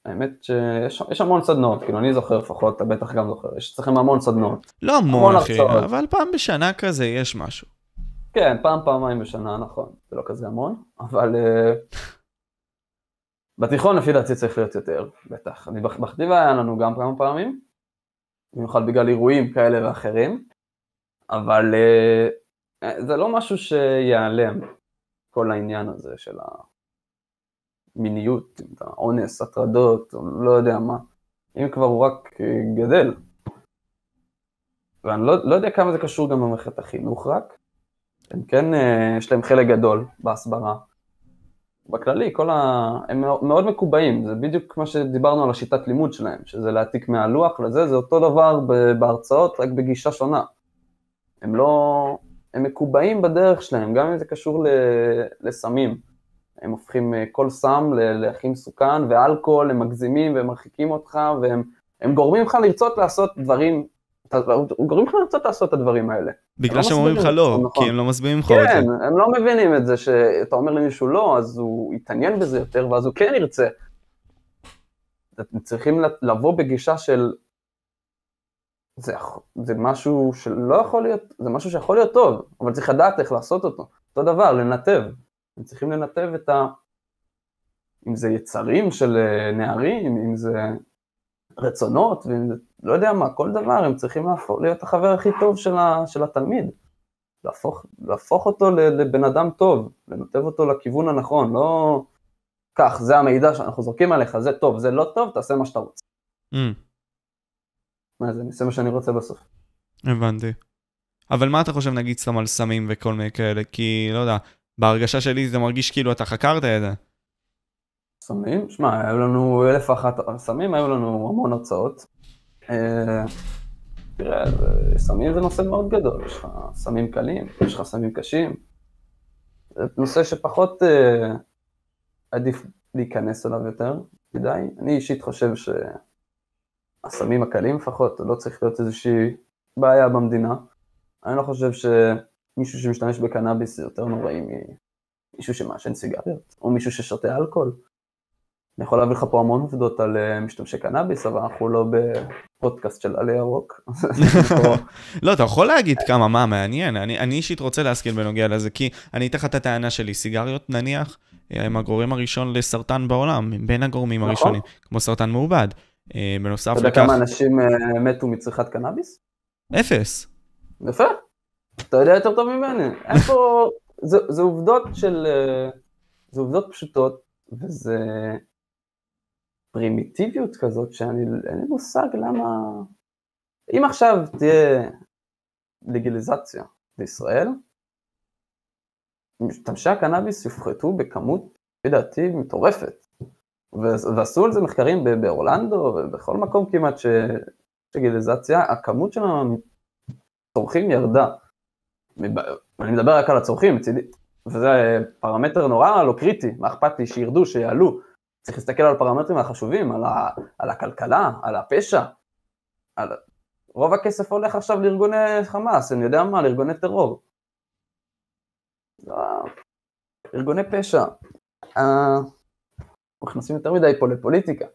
האמת שיש המון סדנות, כאילו אני זוכר לפחות, אתה בטח גם זוכר, יש אצלכם המון סדנות. לא המון אחי, הרצאות. אבל פעם בשנה כזה יש משהו. כן, פעם פעמיים בשנה, נכון, זה לא כזה המון, אבל uh, בתיכון לפי דעתי צריך להיות יותר, בטח. אני בחטיבה היה לנו גם כמה פעמים, במיוחד בגלל אירועים כאלה ואחרים, אבל uh, זה לא משהו שיעלם, כל העניין הזה של ה... מיניות, אונס, הטרדות, לא יודע מה, אם כבר הוא רק אה, גדל. ואני לא, לא יודע כמה זה קשור גם במערכת החינוך רק, הם כן, אה, יש להם חלק גדול בהסברה. בכללי, כל ה... הם מאוד מקובעים, זה בדיוק כמו שדיברנו על השיטת לימוד שלהם, שזה להעתיק מהלוח לזה, זה אותו דבר בהרצאות, רק בגישה שונה. הם לא... הם מקובעים בדרך שלהם, גם אם זה קשור לסמים. הם הופכים אה, כל סם להכי מסוכן, ואלכוהול, הם מגזימים והם מרחיקים אותך, והם גורמים לך לרצות לעשות דברים, גורמים לך לרצות לעשות את הדברים האלה. בגלל לא שהם אומרים לך לא, נכון. כי הם לא מסבירים לך את זה. כן, הם לא מבינים את זה שאתה אומר למישהו לא, אז הוא יתעניין בזה יותר, ואז הוא כן ירצה. אתם צריכים לבוא בגישה של זה, זה משהו שלא יכול להיות, זה משהו שיכול להיות טוב, אבל צריך לדעת איך לעשות אותו. אותו דבר, לנתב. הם צריכים לנתב את ה... אם זה יצרים של אה, נערים, אם זה רצונות, ואם זה לא יודע מה, כל דבר, הם צריכים להפוך, להיות החבר הכי טוב של, ה, של התלמיד. להפוך, להפוך אותו לבן אדם טוב, לנתב אותו לכיוון הנכון, לא כך, זה המידע שאנחנו זורקים עליך, זה טוב, זה לא טוב, תעשה מה שאתה רוצה. Mm. מה זה, אני אעשה מה שאני רוצה בסוף. הבנתי. אבל מה אתה חושב נגיד סתם על סמים וכל מיני כאלה? כי, לא יודע, בהרגשה שלי זה מרגיש כאילו אתה חקרת את זה. סמים? שמע, היו לנו אלף ואחת סמים, היו לנו המון הרצאות. אה, תראה, סמים זה נושא מאוד גדול, יש לך סמים קלים, יש לך סמים קשים. זה נושא שפחות אה, עדיף להיכנס אליו יותר מדי. אני אישית חושב שהסמים הקלים לפחות, לא צריך להיות איזושהי בעיה במדינה. אני לא חושב ש... מישהו שמשתמש בקנאביס זה יותר נוראי ממישהו שמעשן סיגריות, או מישהו ששותה אלכוהול. אני יכול להביא לך פה המון עובדות על אה, משתמשי קנאביס, אבל אנחנו לא בפודקאסט של עלי ירוק. לא, אתה יכול להגיד כמה, מה מעניין. אני, אישית רוצה להשכיל בנוגע לזה, כי אני אתן לך את הטענה שלי. סיגריות, נניח, אה, הם הגורם הראשון לסרטן בעולם, בין הגורמים נכון. הראשונים, כמו סרטן מעובד. אה, בנוסף אתה יודע לכך, כמה אנשים מתו מצריכת קנאביס? אפס. יפה. אתה יודע יותר טוב ממני. אין פה... זה, זה עובדות של... אה, זה עובדות פשוטות, וזה פרימיטיביות כזאת שאני אין לי מושג למה... אם עכשיו תהיה לגליזציה בישראל, משתמשי הקנאביס יופחתו בכמות, לפי דעתי, מטורפת. ועשו על זה מחקרים באורלנדו ובכל מקום כמעט ש... לגליזציה, הכמות של הצורכים ירדה. אני מדבר רק על הצורכים, מצידי, וזה פרמטר נורא לא קריטי, מה אכפת לי שירדו, שיעלו. צריך להסתכל על הפרמטרים החשובים, על, ה, על הכלכלה, על הפשע. על... רוב הכסף הולך עכשיו לארגוני חמאס, אני יודע מה, לארגוני טרור. לא, ארגוני פשע. אה, נכנסים יותר מדי פה לפוליטיקה.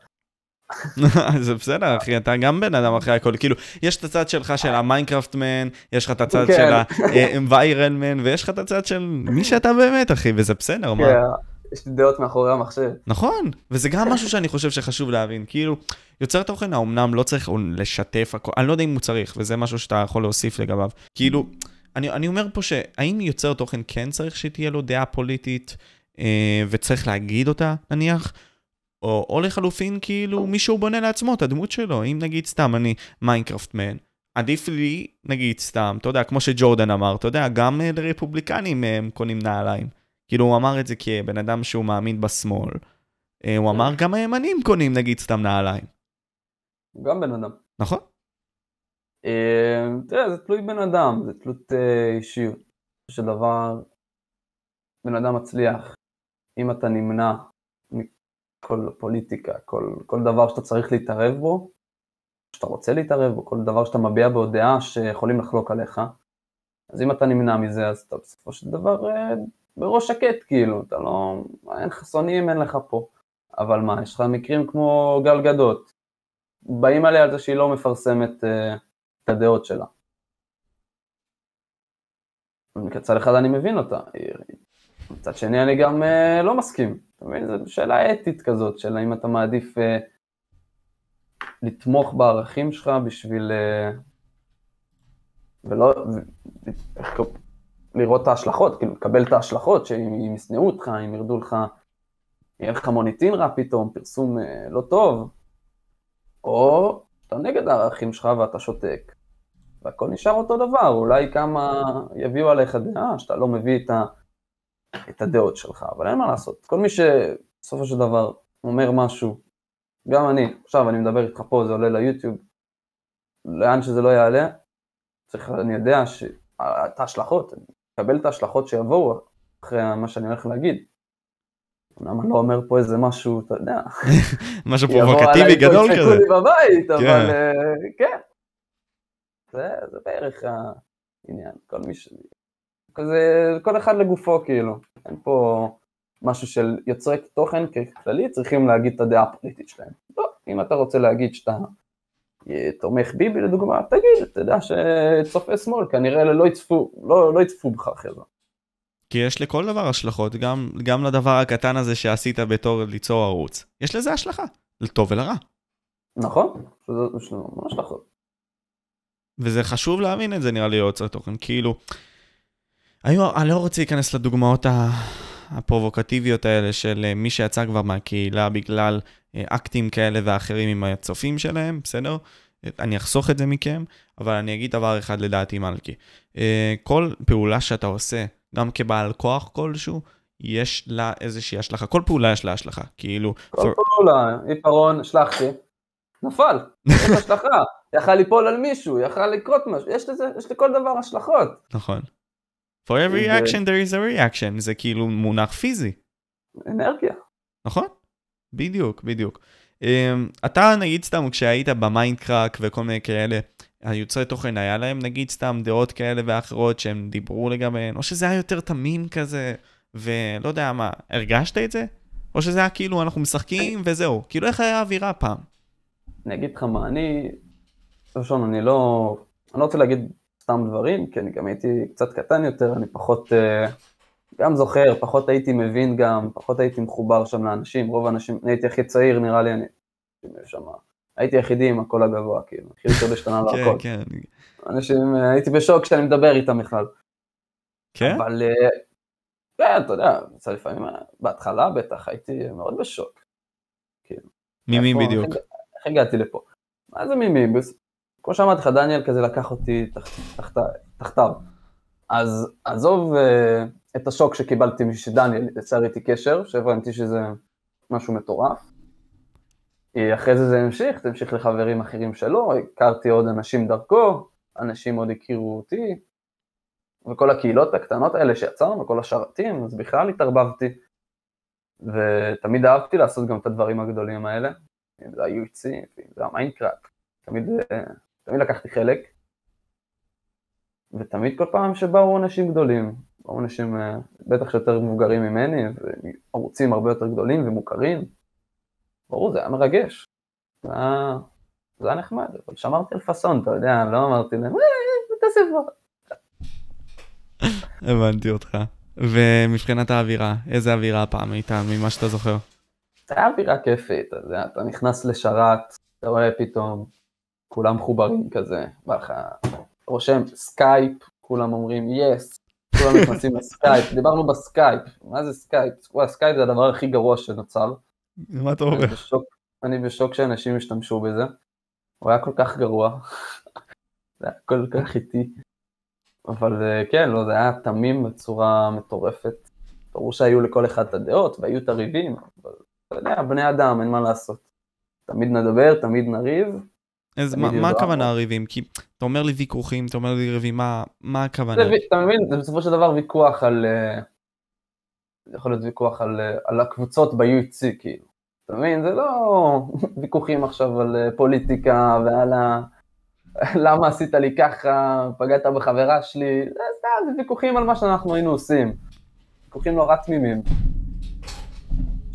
זה בסדר, אחי, אתה גם בן אדם אחרי הכל. כאילו, יש את הצד שלך של המיינקראפט man, יש לך את הצד כן. של ה-environment מן, ויש לך את הצד של מי שאתה באמת, אחי, וזה בסדר, מה? כן, יש לי דעות מאחורי המחשב. נכון, וזה גם משהו שאני חושב שחשוב להבין, כאילו, יוצר תוכן האומנם לא צריך לשתף הכל, אני לא יודע אם הוא צריך, וזה משהו שאתה יכול להוסיף לגביו. כאילו, אני, אני אומר פה שהאם יוצר תוכן כן צריך שתהיה לו דעה פוליטית, אה, וצריך להגיד אותה, נניח, או, או לחלופין, כאילו, מישהו בונה לעצמו את הדמות שלו, אם נגיד סתם אני מיינקראפט man, עדיף לי, נגיד סתם, אתה יודע, כמו שג'ורדן אמר, אתה יודע, גם אה, לרפובליקנים אה, הם קונים נעליים. כאילו, הוא אמר את זה כבן אדם שהוא מאמין בשמאל. אה, הוא אמר, גם הימנים קונים, נגיד, סתם נעליים. הוא גם בן אדם. נכון? אה, תראה, זה תלוי בן אדם, זה תלוי אישיות. של דבר, בן אדם מצליח. אם אתה נמנע מכל פוליטיקה, כל, כל דבר שאתה צריך להתערב בו, שאתה רוצה להתערב בו, כל דבר שאתה מביע בו דעה שיכולים לחלוק עליך, אז אם אתה נמנע מזה, אז אתה בסופו של דבר אה, בראש שקט, כאילו, אתה לא... אין חסונים, אין לך פה. אבל מה, יש לך מקרים כמו גל גדות, באים עליה על זה שהיא לא מפרסמת אה, את הדעות שלה. מצד אחד אני מבין אותה, מצד שני אני גם אה, לא מסכים. אתה מבין? זו שאלה אתית כזאת, של האם אתה מעדיף אה, לתמוך בערכים שלך בשביל... אה, ולא... איך? לראות את ההשלכות, כאילו לקבל את ההשלכות, שאם אם ישנאו אותך, אם ירדו לך, יהיה לך מוניטין רע פתאום, פרסום אה, לא טוב, או אתה נגד הערכים שלך ואתה שותק, והכל נשאר אותו דבר, אולי כמה יביאו עליך דעה שאתה לא מביא את, ה, את הדעות שלך, אבל אין מה לעשות, כל מי שבסופו של דבר אומר משהו, גם אני, עכשיו אני מדבר איתך פה, זה עולה ליוטיוב, לאן שזה לא יעלה, צריך, אני יודע ש... את ההשלכות, אני מקבל את ההשלכות שיבואו אחרי מה שאני הולך להגיד. אמנם אני לא אומר פה איזה משהו, אתה יודע, משהו יבואו פרובוקטיבי עליי פה, גדול יצחקו כזה. לי בבית, אבל כן. אה, כן. זה, זה בערך העניין, כל מי ש... כזה, כל אחד לגופו כאילו, אין פה משהו של יוצרי תוכן ככללי, צריכים להגיד את הדעה הפוליטית שלהם. לא, אם אתה רוצה להגיד שאתה אה, תומך ביבי לדוגמה, תגיד, אתה יודע שצופי שמאל כנראה לא יצפו, לא, לא יצפו בך אחרי זה. כי יש לכל דבר השלכות, גם, גם לדבר הקטן הזה שעשית בתור ליצור ערוץ. יש לזה השלכה, לטוב ולרע. נכון? יש לנו ממש נכון. וזה חשוב להבין את זה נראה לי ליוצר תוכן, כאילו, היו, אני לא רוצה להיכנס לדוגמאות הפרובוקטיביות האלה של אה, מי שיצא כבר מהקהילה בגלל אה, אקטים כאלה ואחרים עם הצופים שלהם, בסדר? אני אחסוך את זה מכם, אבל אני אגיד דבר אחד לדעתי מלכי. אה, כל פעולה שאתה עושה, גם כבעל כוח כלשהו, יש לה איזושהי השלכה. כל פעולה יש לה השלכה, כאילו... כל פעו- פעולה, עיפרון, שלחתי, נפל, יש השלכה, יכל ליפול על מישהו, יכל לקרות משהו, יש לזה, יש לכל דבר השלכות. נכון. For every זה- action there is a reaction, זה כאילו מונח פיזי. אנרגיה. נכון? בדיוק, בדיוק. אמ, אתה נגיד סתם כשהיית במיינקראפט וכל מיני כאלה, היוצרי תוכן, היה להם נגיד סתם דעות כאלה ואחרות שהם דיברו לגביהן, או שזה היה יותר תמים כזה, ולא יודע מה, הרגשת את זה? או שזה היה כאילו אנחנו משחקים וזהו, כאילו איך היה האווירה פעם? אני אגיד לך מה, אני, ראשון, אני לא, אני לא רוצה להגיד סתם דברים, כי אני גם הייתי קצת קטן יותר, אני פחות, אה, גם זוכר, פחות הייתי מבין גם, פחות הייתי מחובר שם לאנשים, רוב האנשים, אני הייתי הכי צעיר נראה לי, אני, שם, הייתי היחידי עם הקול הגבוה, כאילו, הכי יותר השתנה כן, להכל. כן. אנשים, אה, הייתי בשוק כשאני מדבר איתם בכלל. כן? אבל, אה, כן, אתה יודע, זה לפעמים, בהתחלה בטח הייתי מאוד בשוק. איפה- בדיוק? איך- הגעתי לפה? מה זה ממי? כמו שאמרתי לך, דניאל כזה לקח אותי תח- תחת- תחתיו. אז עזוב אה, את השוק שקיבלתי משדניאל יצר איתי קשר, שהבנתי שזה משהו מטורף. אה, אחרי זה זה המשיך, זה המשיך לחברים אחרים שלו, הכרתי עוד אנשים דרכו, אנשים עוד הכירו אותי, וכל הקהילות הקטנות האלה שיצרנו, כל השרתים, אז בכלל התערבבתי. ותמיד אהבתי לעשות גם את הדברים הגדולים האלה, אם זה ה-UHC, אם זה המיינקראפט, תמיד, אה, תמיד לקחתי חלק. ותמיד כל פעם שבאו אנשים גדולים, באו אנשים אה, בטח שיותר מבוגרים ממני, וערוצים הרבה יותר גדולים ומוכרים, ברור, זה היה מרגש. זה היה, זה היה נחמד, אבל שמרתי על פאסון, אתה יודע, לא אמרתי להם, אה, תעשה. הבנתי אותך. ומבחינת האווירה, איזה אווירה פעם הייתה ממה שאתה זוכר? זה היה אווירה כיפית, אתה יודע, אתה נכנס לשרת, אתה רואה פתאום, כולם מחוברים כזה, בא לך, רושם סקייפ, כולם אומרים yes, כולם נכנסים לסקייפ, דיברנו בסקייפ, מה זה סקייפ? וואי, סקייפ זה הדבר הכי גרוע שנוצר, מה אתה אומר? אני בשוק שאנשים השתמשו בזה, הוא היה כל כך גרוע, זה היה כל כך איטי, אבל אה, כן, לא, זה היה תמים בצורה מטורפת, ברור שהיו לכל אחד את הדעות והיו את הריבים, אבל אתה יודע, בני אדם, אין מה לעשות. תמיד נדבר, תמיד נריב, אז מה- מה. הכוונה ריבים? כי אתה אומר לי ויכוחים, אתה אומר לי ריבים, מה- מה הכוונה? זה אתה מבין, זה בסופו של דבר ויכוח על... אה, זה יכול להיות ויכוח על, אה, על הקבוצות ב-UC, כאילו. אתה מבין? זה לא ויכוחים עכשיו על אה, פוליטיקה ועל ה... למה עשית לי ככה, פגעת בחברה שלי, זה סתם, זה ויכוחים על מה שאנחנו היינו עושים. ויכוחים נורא תמימים.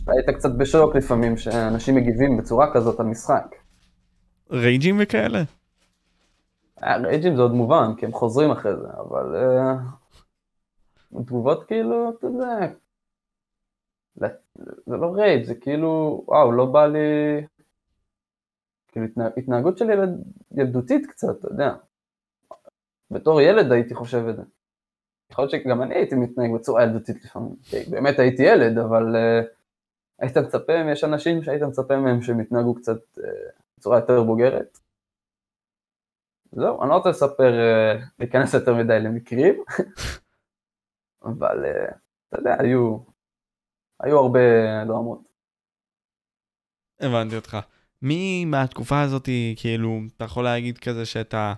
אתה היית קצת בשוק לפעמים, שאנשים מגיבים בצורה כזאת על משחק. רייג'ים וכאלה? רייג'ים זה עוד מובן, כי הם חוזרים אחרי זה, אבל אה, תגובות כאילו, אתה יודע, זה לא רייג', זה כאילו, וואו, לא בא לי, כאילו התנה- התנהגות של ילד, ילדותית קצת, אתה יודע. בתור ילד הייתי חושב את זה. יכול להיות שגם אני הייתי מתנהג בצורה ילדותית לפעמים, באמת הייתי ילד, אבל uh, היית מצפה, יש אנשים שהיית מצפה מהם שהם יתנהגו קצת uh, בצורה יותר בוגרת. זהו, אני לא רוצה לספר, uh, להיכנס יותר מדי למקרים, אבל uh, אתה יודע, היו, היו הרבה דרמות. הבנתי אותך. מי מהתקופה הזאת, כאילו, אתה יכול להגיד כזה שאתה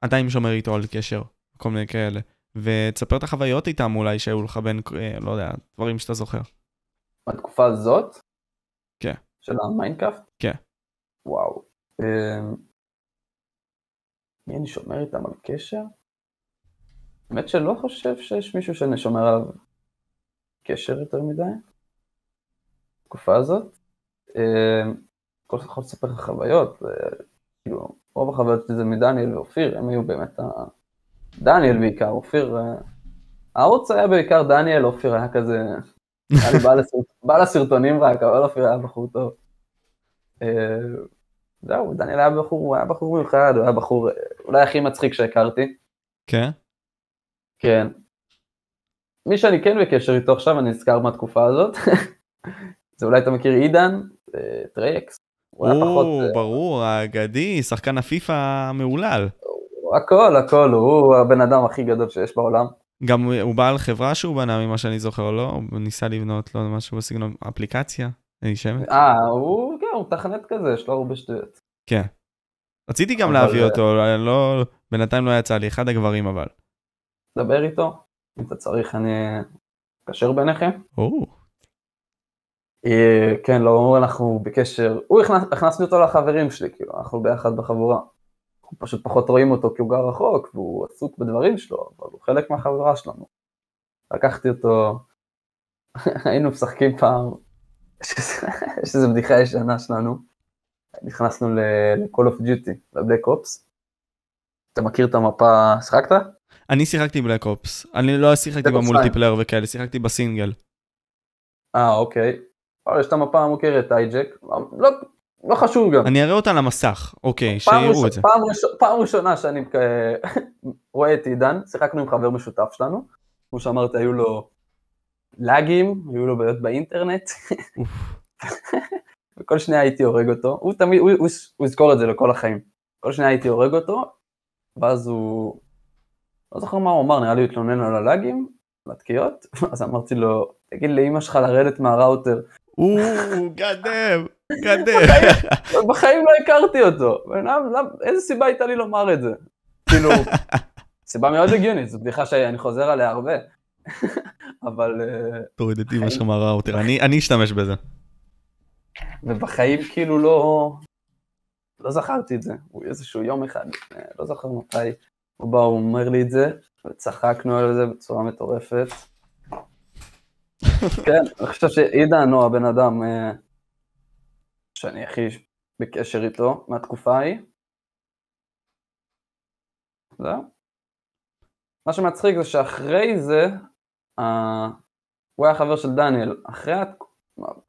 עדיין שומר איתו על קשר, כל מיני כאלה, ותספר את החוויות איתם אולי שהיו לך בין, אה, לא יודע, דברים שאתה זוכר. בתקופה הזאת? כן. של המיינקראפט? כן. וואו. אמ, מי אני שומר איתם על קשר? האמת שלא חושב שיש מישהו שאני שומר עליו קשר יותר מדי. בתקופה הזאת. אמ, כל אחד יכול לספר לך חוויות, כאילו, רוב החוויות שלי זה מדניאל ואופיר, הם היו באמת ה... דניאל בעיקר, אופיר... אה, הערוץ היה בעיקר דניאל, אופיר היה כזה... היה לי, בא לסרטונים רק, אבל אופיר היה בחור טוב. אה, זהו, דניאל היה בחור, הוא היה בחור מיוחד, הוא היה בחור אה, אולי הכי מצחיק שהכרתי. כן? כן. מי שאני כן בקשר איתו עכשיו, אני נזכר מהתקופה הזאת. זה אולי אתה מכיר עידן, אה, טרייקס. הוא היה פחות, ברור, האגדי, שחקן הפיפא המהולל. הכל, הכל, הוא הבן אדם הכי גדול שיש בעולם. גם הוא בעל חברה שהוא בנה ממה שאני זוכר, לא? הוא ניסה לבנות, יודע, משהו בסגנון אפליקציה, אין לי שמץ. אה, הוא, הוא מתכנת כזה, יש לו הרבה שטויות. כן. רציתי גם להביא אה, אותו, לא, בינתיים לא יצא לי, אחד הגברים אבל. דבר איתו, אם אתה צריך אני אקשר ביניכם. או, אה, כן, לא, אנחנו בקשר, הוא הכנס, הכנסתי אותו לחברים שלי, כאילו, אנחנו ביחד בחבורה. אנחנו פשוט פחות רואים אותו כי הוא גר רחוק, והוא עסוק בדברים שלו, אבל הוא חלק מהחברה שלנו. לקחתי אותו, היינו משחקים פעם, יש איזו בדיחה ישנה שלנו, נכנסנו ל-call of duty, ל Black Ops. אתה מכיר את המפה, שיחקת? אני שיחקתי Black Ops, אני לא שיחקתי ב multiplayer וכאלה, שיחקתי בסינגל. אה, אוקיי. אבל יש את המפה המוכרת, hijack, לא, לא חשוב גם. אני אראה אותה על המסך, אוקיי, שיראו את זה. פעם ראשונה- פעם ראשונה שאני אה, רואה את עידן, שיחקנו עם חבר משותף שלנו, כמו שאמרתי, היו לו לאגים, היו לו בעיות באינטרנט. וכל שניה הייתי הורג אותו, הוא תמיד, הוא, הוא, הוא יזכור את זה לכל החיים. כל שניה הייתי הורג אותו, ואז הוא, לא זוכר מה הוא אמר, נראה לי הוא התלונן על הלאגים, על התקיעות, אז אמרתי לו, תגיד לאמא שלך לרדת מהראוטר. או, גדם, גדם. בחיים לא הכרתי אותו. איזה סיבה הייתה לי לומר את זה? כאילו, סיבה מאוד הגיונית, זו בדיחה שאני חוזר עליה הרבה. אבל, תוריד את אמא שלך מהראוטר, אני אני אשתמש בזה. ובחיים כאילו לא, לא זכרתי את זה. הוא איזשהו יום אחד, אה, לא זוכר מתי, הוא בא, הוא אומר לי את זה, וצחקנו על זה בצורה מטורפת. כן, אני חושב שעידן הוא הבן אדם אה, שאני הכי בקשר איתו מהתקופה ההיא. זהו. מה שמצחיק זה שאחרי זה, הוא היה חבר של דניאל. אחרי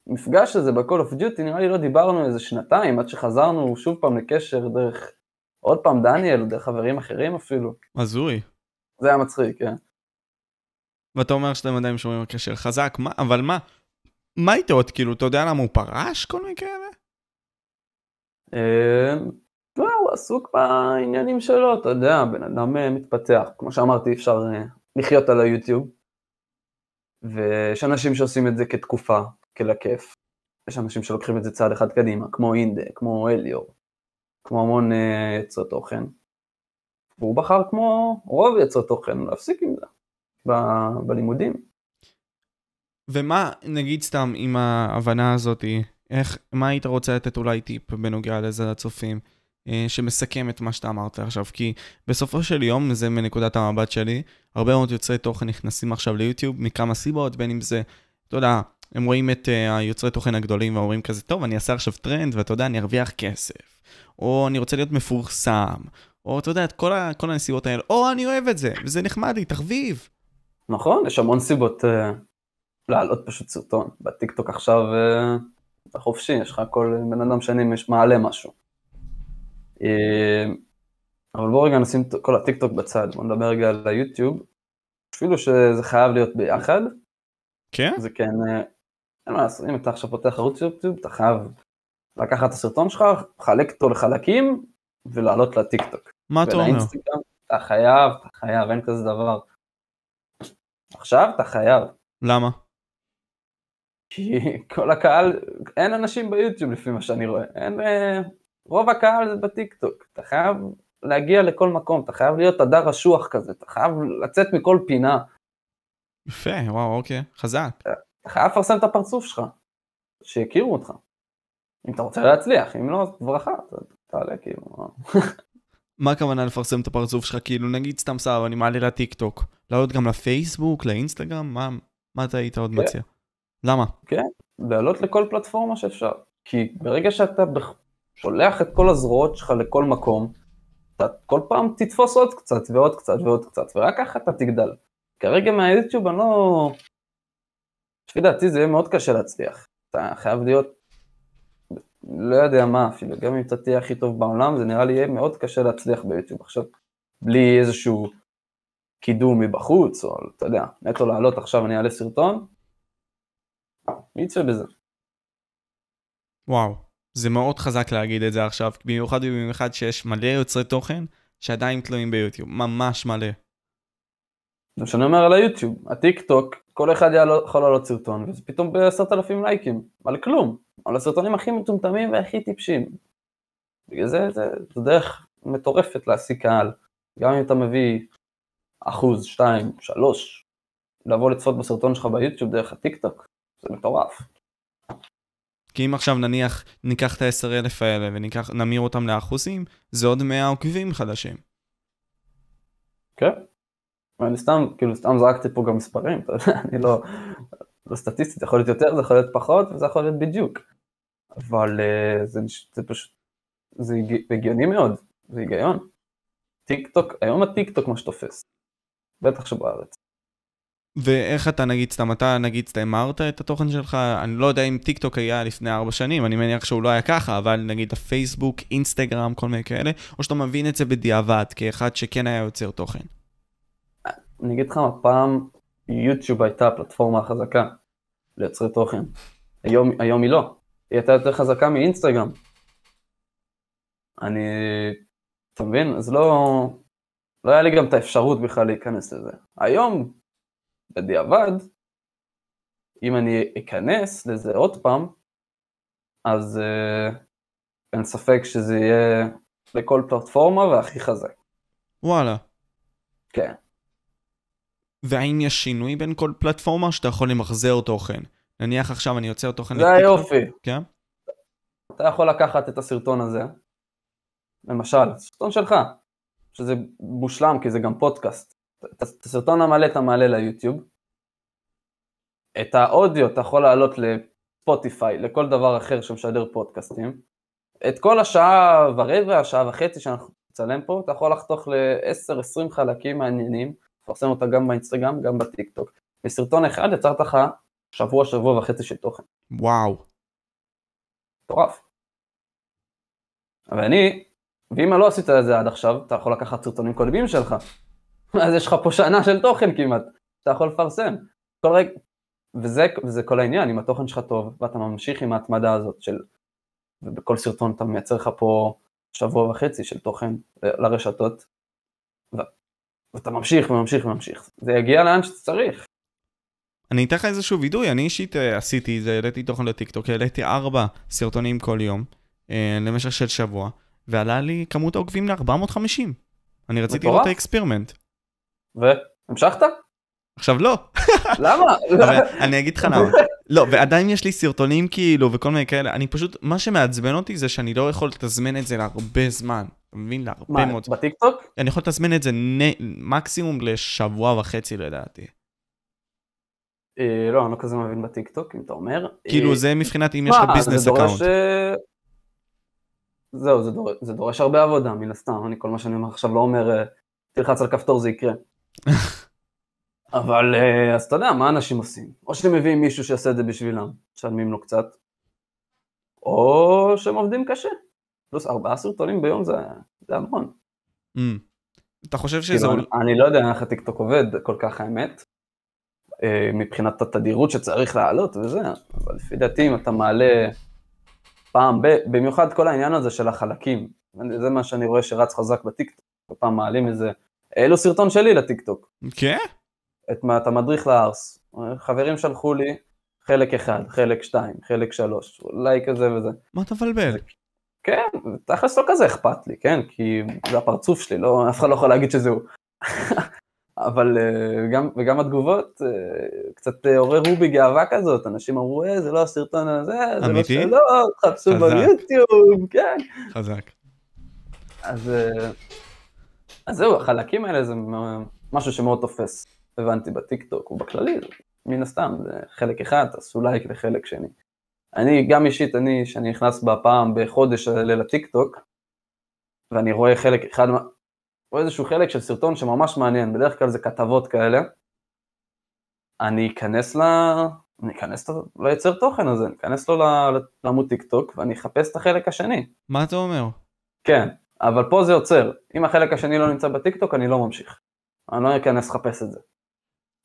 המפגש הזה ב-call of duty, נראה לי לא דיברנו איזה שנתיים, עד שחזרנו שוב פעם לקשר דרך, עוד פעם דניאל, דרך חברים אחרים אפילו. הזוי. זה היה מצחיק, כן. ואתה אומר שאתם עדיין שומרים על קשר חזק, מה, אבל מה? מה איתו עוד, כאילו, אתה יודע למה הוא פרש כל מיני כאלה? אה, לא, הוא עסוק בעניינים שלו, אתה יודע, בן אדם אה, מתפתח. כמו שאמרתי, אפשר אה, לחיות על היוטיוב. ויש אנשים שעושים את זה כתקופה, כלכיף. יש אנשים שלוקחים את זה צעד אחד קדימה, כמו אינדה, כמו אליור, כמו המון אה, יצרי תוכן. והוא בחר כמו רוב יצרי תוכן, להפסיק עם זה, ב- בלימודים. ומה, נגיד סתם, עם ההבנה הזאת, איך, מה היית רוצה לתת אולי טיפ בנוגע לזה לצופים, אה, שמסכם את מה שאתה אמרת עכשיו? כי בסופו של יום, זה מנקודת המבט שלי, הרבה מאוד יוצרי תוכן נכנסים עכשיו ליוטיוב מכמה סיבות, בין אם זה, אתה יודע, הם רואים את uh, היוצרי תוכן הגדולים ואומרים כזה, טוב, אני אעשה עכשיו טרנד, ואתה יודע, אני ארוויח כסף. או אני רוצה להיות מפורסם, או אתה יודע, את כל, ה, כל הנסיבות האלה, או אני אוהב את זה, וזה נחמד לי, תחביב. נכון, יש המון סיבות אה, להעלות פשוט סרטון. בטיקטוק עכשיו אה, אתה חופשי, יש לך כל בן אדם שני מעלה משהו. אה, אבל בוא רגע נשים את כל הטיקטוק בצד, בוא נדבר רגע על היוטיוב. אפילו שזה חייב להיות ביחד, כן? זה כן, אה, אין מה לעשות, אם אתה עכשיו פותח ערוץ יוטיוב, אתה חייב לקחת את הסרטון שלך, לחלק אותו לחלקים ולעלות לטיקטוק. מה אתה אומר? אתה חייב, אתה חייב, אין כזה דבר. עכשיו אתה חייב. למה? כי כל הקהל, אין אנשים ביוטיוב לפי מה שאני רואה, אין, אה, רוב הקהל זה בטיקטוק, אתה חייב להגיע לכל מקום, אתה חייב להיות הדר אשוח כזה, אתה חייב לצאת מכל פינה, יפה, וואו, אוקיי, חזק. אתה חייב לפרסם את הפרצוף שלך, שיכירו אותך. אם אתה רוצה להצליח, אם לא, אז ברכה, תעלה כאילו. מה הכוונה לפרסם את הפרצוף שלך? כאילו, נגיד סתם סבבה, אני מעלה לטיקטוק. לעלות גם לפייסבוק, לאינסטגרם? מה, מה אתה היית עוד כן. מציע? למה? לעלות לכל פלטפורמה שאפשר. כי ברגע שאתה שולח את כל הזרועות שלך לכל מקום, אתה כל פעם תתפוס עוד קצת ועוד קצת ועוד קצת, ורק ככה אתה תגדל. כרגע מהיוטיוב אני לא... לפי דעתי זה יהיה מאוד קשה להצליח. אתה חייב להיות, לא יודע מה אפילו, גם אם אתה תהיה הכי טוב בעולם, זה נראה לי יהיה מאוד קשה להצליח ביוטיוב עכשיו, בלי איזשהו קידום מבחוץ, או אתה יודע, נטו לעלות עכשיו אני אעלה סרטון, מי יצא בזה? וואו, זה מאוד חזק להגיד את זה עכשיו, במיוחד ובמיוחד שיש מלא יוצרי תוכן שעדיין תלויים ביוטיוב, ממש מלא. זה שאני אומר על היוטיוב, הטיק טוק, כל אחד יכול לעלות סרטון, וזה פתאום בעשרת אלפים לייקים, על כלום, על הסרטונים הכי מטומטמים והכי טיפשים. בגלל זה, זה, זה דרך מטורפת להשיג קהל, גם אם אתה מביא אחוז, שתיים, שלוש, לבוא לצפות בסרטון שלך ביוטיוב דרך הטיק טוק, זה מטורף. כי אם עכשיו נניח ניקח את ה-10,000 האלה ונמיר אותם לאחוזים, זה עוד 100 עוקבים חדשים. כן. אני סתם, כאילו, סתם זרקתי פה גם מספרים, אתה יודע, אני לא, לא סטטיסטית, זה יכול להיות יותר, זה יכול להיות פחות, וזה יכול להיות בדיוק. אבל uh, זה, זה פשוט, זה הגיוני מאוד, זה היגיון. טיק טוק, היום הטיק טוק מה שתופס. בטח שבארץ. ואיך אתה נגיד סתם, אתה נגיד סתם אמרת את התוכן שלך, אני לא יודע אם טיק טוק היה לפני ארבע שנים, אני מניח שהוא לא היה ככה, אבל נגיד הפייסבוק, אינסטגרם, כל מיני כאלה, או שאתה מבין את זה בדיעבד, כאחד שכן היה יוצר תוכן. אני אגיד לך מה, פעם יוטיוב הייתה הפלטפורמה החזקה ליוצרי תוכן. היום, היום היא לא, היא הייתה יותר חזקה מאינסטגרם. אני, אתה מבין? אז לא, לא היה לי גם את האפשרות בכלל להיכנס לזה. היום, בדיעבד, אם אני אכנס לזה עוד פעם, אז uh, אין ספק שזה יהיה לכל פלטפורמה והכי חזק. וואלה. כן. והאם יש שינוי בין כל פלטפורמה שאתה יכול למחזר תוכן? נניח עכשיו אני יוצר תוכן זה היופי. כן? אתה יכול לקחת את הסרטון הזה, למשל, סרטון שלך, שזה מושלם כי זה גם פודקאסט. את הסרטון המלא אתה מעלה ליוטיוב, את האודיו אתה יכול לעלות לספוטיפיי, לכל דבר אחר שמשדר פודקאסטים, את כל השעה ורבע, השעה וחצי שאנחנו נצלם פה, אתה יכול לחתוך ל-10-20 חלקים מעניינים, לפרסם אותה גם באינסטגרם, גם בטיקטוק. בסרטון אחד יצרת לך שבוע, שבוע וחצי של תוכן. וואו. מטורף. אבל אני, ואם לא עשית את זה עד עכשיו, אתה יכול לקחת סרטונים קודמים שלך. אז יש לך פה שנה של תוכן כמעט, אתה יכול לפרסם. כל רגע, וזה, וזה כל העניין, אם התוכן שלך טוב, ואתה ממשיך עם ההתמדה הזאת של, ובכל סרטון אתה מייצר לך פה שבוע וחצי של תוכן לרשתות, ו, ואתה ממשיך וממשיך וממשיך, זה יגיע לאן שאתה צריך. אני אתן לך איזשהו וידוי, אני אישית uh, עשיתי זה, העליתי תוכן לטיקטוק, העליתי ארבע סרטונים כל יום, uh, למשך של שבוע, ועלה לי כמות העוקבים ל-450. אני רציתי לראות את ה experiment. והמשכת? עכשיו לא. למה? אני אגיד לך למה. לא, ועדיין יש לי סרטונים כאילו וכל מיני כאלה, אני פשוט, מה שמעצבן אותי זה שאני לא יכול לתזמן את זה להרבה זמן. אתה מבין? להרבה מאוד. מה, בטיקטוק? אני יכול לתזמן את זה מקסימום לשבוע וחצי לדעתי. אה, לא, אני לא כזה מבין בטיקטוק, אם אתה אומר. כאילו אה, זה מבחינת אם יש לך business account. אה, זהו, זה דורש הרבה עבודה, מן הסתם. אני כל מה שאני אומר עכשיו לא אומר, תלחץ על כפתור זה יקרה. אבל אז אתה יודע, מה אנשים עושים? או שהם מביאים מישהו שיעשה את זה בשבילם, משלמים לו קצת, או שהם עובדים קשה. פלוס ארבעה סרטונים ביום זה, זה המון. Mm. אתה חושב שזה... כאילו, אני לא יודע איך הטיקטוק עובד כל כך האמת, אה, מבחינת התדירות שצריך לעלות וזה, אבל לפי דעתי אם אתה מעלה פעם, במיוחד כל העניין הזה של החלקים, זה מה שאני רואה שרץ חזק בטיקטוק, כל פעם מעלים איזה, העלו סרטון שלי לטיקטוק. כן? את מה אתה מדריך לארס, חברים שלחו לי חלק אחד, חלק שתיים, חלק שלוש, אולי כזה וזה. מה אתה מבלבל? כן, תכלס לא כזה אכפת לי, כן? כי זה הפרצוף שלי, לא, אף אחד לא יכול להגיד שזהו. אבל אה, גם, וגם התגובות אה, קצת אה, עוררו בי גאווה כזאת, אנשים אמרו, אה, זה לא הסרטון הזה, זה לא שלא, תחפשו ביוטיוב, כן. חזק. אז, אז זהו, החלקים האלה זה משהו שמאוד תופס, הבנתי בטיקטוק ובכללי, מן הסתם, זה חלק אחד, תעשו לייק לחלק שני. אני, גם אישית, אני, שאני נכנס בפעם בחודש האלה לטיקטוק, ואני רואה חלק אחד, או איזשהו חלק של סרטון שממש מעניין, בדרך כלל זה כתבות כאלה, אני אכנס ל... אני אכנס ליוצר תוכן הזה, אני אכנס לו לעמוד טיק טוק ואני אחפש את החלק השני. מה אתה אומר? כן, אבל פה זה עוצר. אם החלק השני לא נמצא בטיק טוק, אני לא ממשיך. אני לא אכנס לחפש את זה.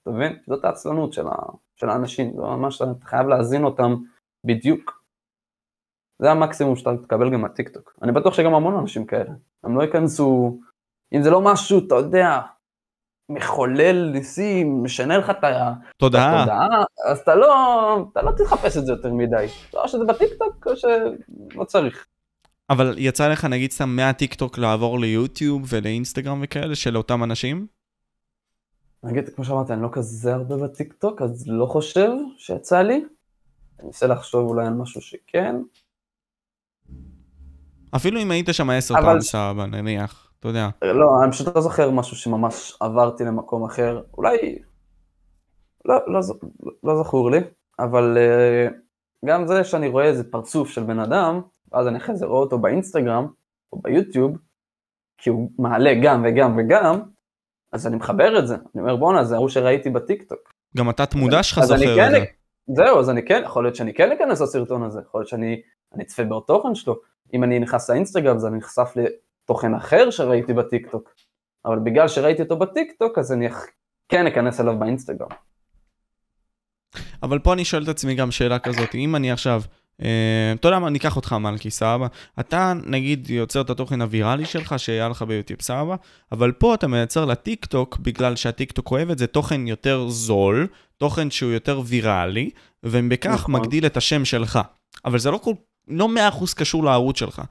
אתה מבין? זאת העצלנות של, ה... של האנשים, זה ממש, אתה חייב להזין אותם בדיוק. זה המקסימום שאתה תקבל גם מהטיק טוק. אני בטוח שגם המון אנשים כאלה. הם לא ייכנסו אם זה לא משהו, אתה יודע, מחולל ניסים, משנה לך את התודעה, אז אתה לא, אתה לא תחפש את זה יותר מדי. או שזה בטיקטוק או שלא צריך. אבל יצא לך נגיד סתם מהטיקטוק לעבור ליוטיוב ולאינסטגרם וכאלה של אותם אנשים? נגיד, כמו שאמרתי, אני לא כזה הרבה בטיקטוק, אז לא חושב שיצא לי. אני אנסה לחשוב אולי על משהו שכן. אפילו אם היית שם עשר אבל- פעם סבבה, נניח, אתה יודע. לא, אני פשוט לא זוכר משהו שממש עברתי למקום אחר. אולי... לא, לא, לא זכור לי, אבל אה, גם זה שאני רואה איזה פרצוף של בן אדם, ואז אני אחרי זה רואה אותו באינסטגרם או ביוטיוב, כי הוא מעלה גם וגם וגם, אז אני מחבר את זה. אני אומר בואנה, זה ההוא שראיתי בטיקטוק. גם התת מודע שלך זוכר כן, את זה. זהו, אז אני כן, יכול להיות שאני כן אכנס לסרטון הזה, יכול להיות שאני אני אצפה בתוכן שלו. אם אני נכנס לאינסטגרם אז אני נחשף לתוכן אחר שראיתי בטיקטוק. אבל בגלל שראיתי אותו בטיקטוק אז אני כן אכנס אליו באינסטגרם. אבל פה אני שואל את עצמי גם שאלה כזאת, אם אני עכשיו, אתה יודע מה, ניקח אותך מלכי, סבבה? אתה נגיד יוצר את התוכן הוויראלי שלך שהיה לך ביוטיוב, סבבה? אבל פה אתה מייצר לטיק טוק, בגלל שהטיק טוק אוהב את זה, תוכן יותר זול, תוכן שהוא יותר ויראלי, ובכך נכון. מגדיל את השם שלך. אבל זה לא כל... לא 100% קשור לערוץ שלך.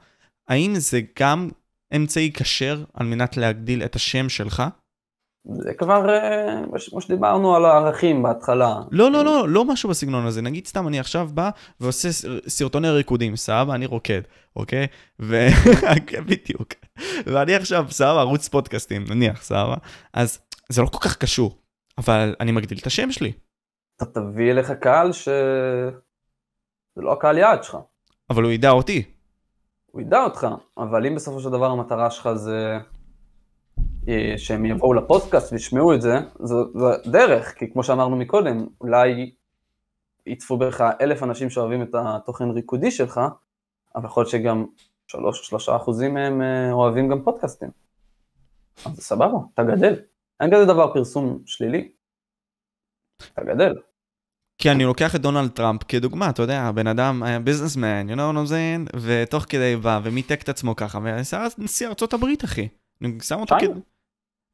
האם זה גם אמצעי כשר על מנת להגדיל את השם שלך? זה כבר, אה, כמו שדיברנו על הערכים בהתחלה. לא, לא, לא, לא משהו בסגנון הזה. נגיד סתם, אני עכשיו בא ועושה סרטוני ריקודים, סבבה? אני רוקד, אוקיי? ו... בדיוק. ואני עכשיו, סבבה, ערוץ פודקאסטים, נניח, סבבה? אז זה לא כל כך קשור, אבל אני מגדיל את השם שלי. אתה תביא אליך קהל ש... זה לא הקהל יעד שלך. אבל הוא ידע אותי. הוא ידע אותך, אבל אם בסופו של דבר המטרה שלך זה אה, שהם יבואו לפודקאסט וישמעו את זה, זו, זו דרך, כי כמו שאמרנו מקודם, אולי יצפו בך אלף אנשים שאוהבים את התוכן ריקודי שלך, אבל יכול להיות שגם שלוש שלושה אחוזים מהם אה, אוהבים גם פודקאסטים. אז זה סבבה, אתה גדל. אין כזה דבר פרסום שלילי. אתה גדל. כי אני לוקח את דונלד טראמפ כדוגמה, אתה יודע, הבן אדם היה ביזנסמן, you know what I'm saying? ותוך כדי בא ומיתק את עצמו ככה, ועשה נשיא ארצות הברית, אחי. אני שם אותו כ... שיינה.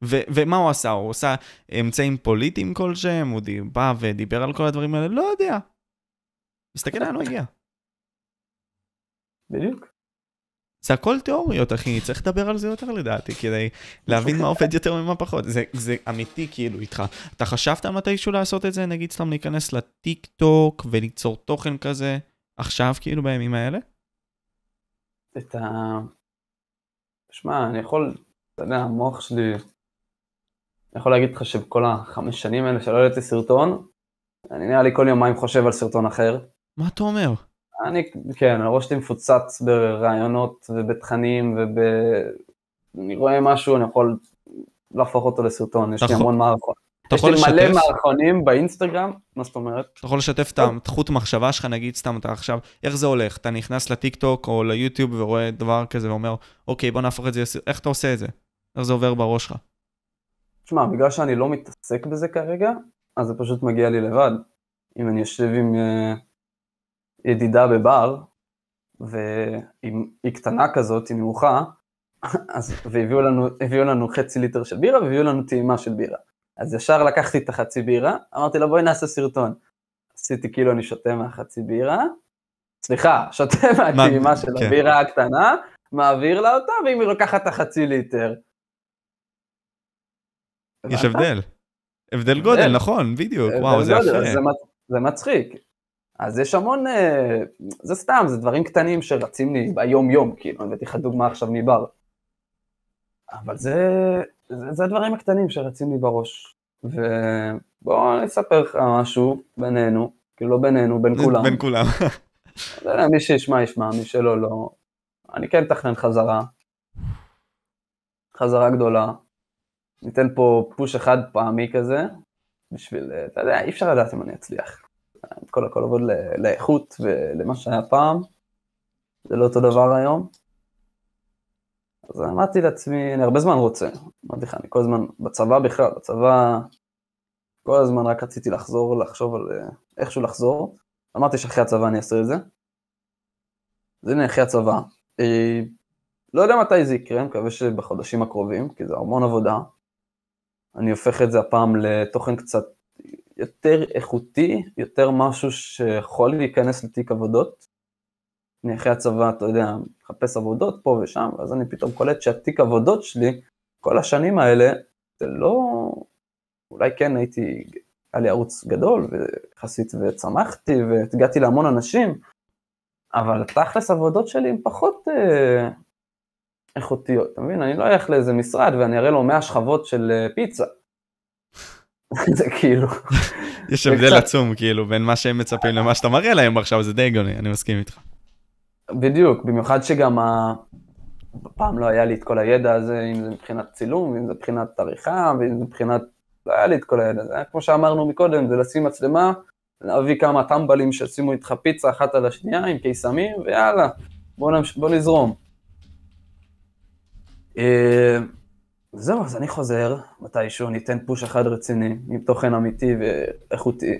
ו- ומה הוא עשה? הוא עשה אמצעים פוליטיים כלשהם? הוא בא ודיבר על כל הדברים האלה? לא יודע. מסתכל לאן הוא הגיע. בדיוק. זה הכל תיאוריות, אחי, צריך לדבר על זה יותר לדעתי, כדי להבין מה עובד יותר ומה פחות. זה, זה אמיתי כאילו איתך. אתה חשבת מתישהו לעשות את זה? נגיד סתם להיכנס לטיק טוק וליצור תוכן כזה עכשיו, כאילו בימים האלה? את ה... שמע, אני יכול, אתה יודע, המוח שלי, אני יכול להגיד לך שבכל החמש שנים האלה שלא העליתי סרטון, אני נראה לי כל יומיים חושב על סרטון אחר. מה אתה אומר? אני, כן, הראש שלי מפוצץ ברעיונות ובתכנים וב... אני רואה משהו, אני יכול להפוך אותו לסרטון, יש לי נכון. המון מערכות. יש לי מלא? מערכונים באינסטגרם, מה זאת אומרת? אתה יכול לשתף את החוט מחשבה שלך, נגיד סתם אתה עכשיו, איך זה הולך? אתה נכנס לטיק טוק או ליוטיוב ורואה דבר כזה ואומר, אוקיי, בוא נהפוך את זה, לסרט." איך אתה עושה את זה? איך זה עובר בראש שלך? תשמע, בגלל שאני לא מתעסק בזה כרגע, אז זה פשוט מגיע לי לבד. אם אני יושב עם אה, ידידה בבר, והיא קטנה כזאת, היא נמוכה, אז, והביאו לנו, לנו חצי ליטר של בירה והביאו לנו טעימה של בירה. אז ישר לקחתי את החצי בירה, אמרתי לה בואי נעשה סרטון. עשיתי כאילו אני שותה מהחצי בירה, סליחה, שותה מהטעימה של כן. הבירה הקטנה, מעביר לה אותה, ואם היא לוקחת את החצי ליטר. יש? הבדל. הבדל גודל, נכון, בדיוק, וואו, זה יפה. זה מצ- זה מצחיק. אז יש המון, אה, זה סתם, זה דברים קטנים שרצים לי ביום יום, כאילו, הבאתי לך דוגמה עכשיו מבר. אבל זה, זה, זה הדברים הקטנים שרצים לי בראש. ובואו אני אספר לך משהו בינינו, כאילו לא בינינו, בין כולם. בין כולם. לא יודע, מי שישמע ישמע, מי שלא לא. אני כן מתכנן חזרה. חזרה גדולה. ניתן פה פוש אחד פעמי כזה, בשביל, אה, אתה יודע, אי אפשר לדעת אם אני אצליח. כל הכל ל- לאיכות ולמה שהיה פעם, זה לא אותו דבר היום. אז אמרתי לעצמי, אני הרבה זמן רוצה, אמרתי לך, אני כל הזמן, בצבא בכלל, בצבא, כל הזמן רק רציתי לחזור, לחשוב על אה, איכשהו לחזור. אמרתי שאחרי הצבא אני אעשה את זה. אז הנה אחרי הצבא. אה, לא יודע מתי זה יקרה, מקווה שבחודשים הקרובים, כי זה המון עבודה. אני הופך את זה הפעם לתוכן קצת יותר איכותי, יותר משהו שיכול להיכנס לתיק עבודות. אני אחרי הצבא, אתה יודע, מחפש עבודות פה ושם, ואז אני פתאום קולט שהתיק עבודות שלי, כל השנים האלה, זה לא... אולי כן הייתי, היה לי ערוץ גדול, ויחסית וצמחתי, והגעתי להמון אנשים, אבל תכלס עבודות שלי הן פחות אה, איכותיות, אתה מבין? אני לא אלך לאיזה משרד ואני אראה לו 100 שכבות של אה, פיצה. זה כאילו... יש הבדל עצום כאילו בין מה שהם מצפים למה שאתה מראה להם עכשיו, זה די גוני, אני מסכים איתך. בדיוק, במיוחד שגם ה... פעם לא היה לי את כל הידע הזה, אם זה מבחינת צילום, אם זה מבחינת עריכה, ואם זה מבחינת... לא היה לי את כל הידע הזה. כמו שאמרנו מקודם, זה לשים מצלמה, להביא כמה טמבלים שישימו איתך פיצה אחת על השנייה עם קיסמים, ויאללה, בוא, נמש... בוא נזרום. אה, זהו, אז אני חוזר, מתישהו ניתן פוש אחד רציני, עם תוכן אמיתי ואיכותי.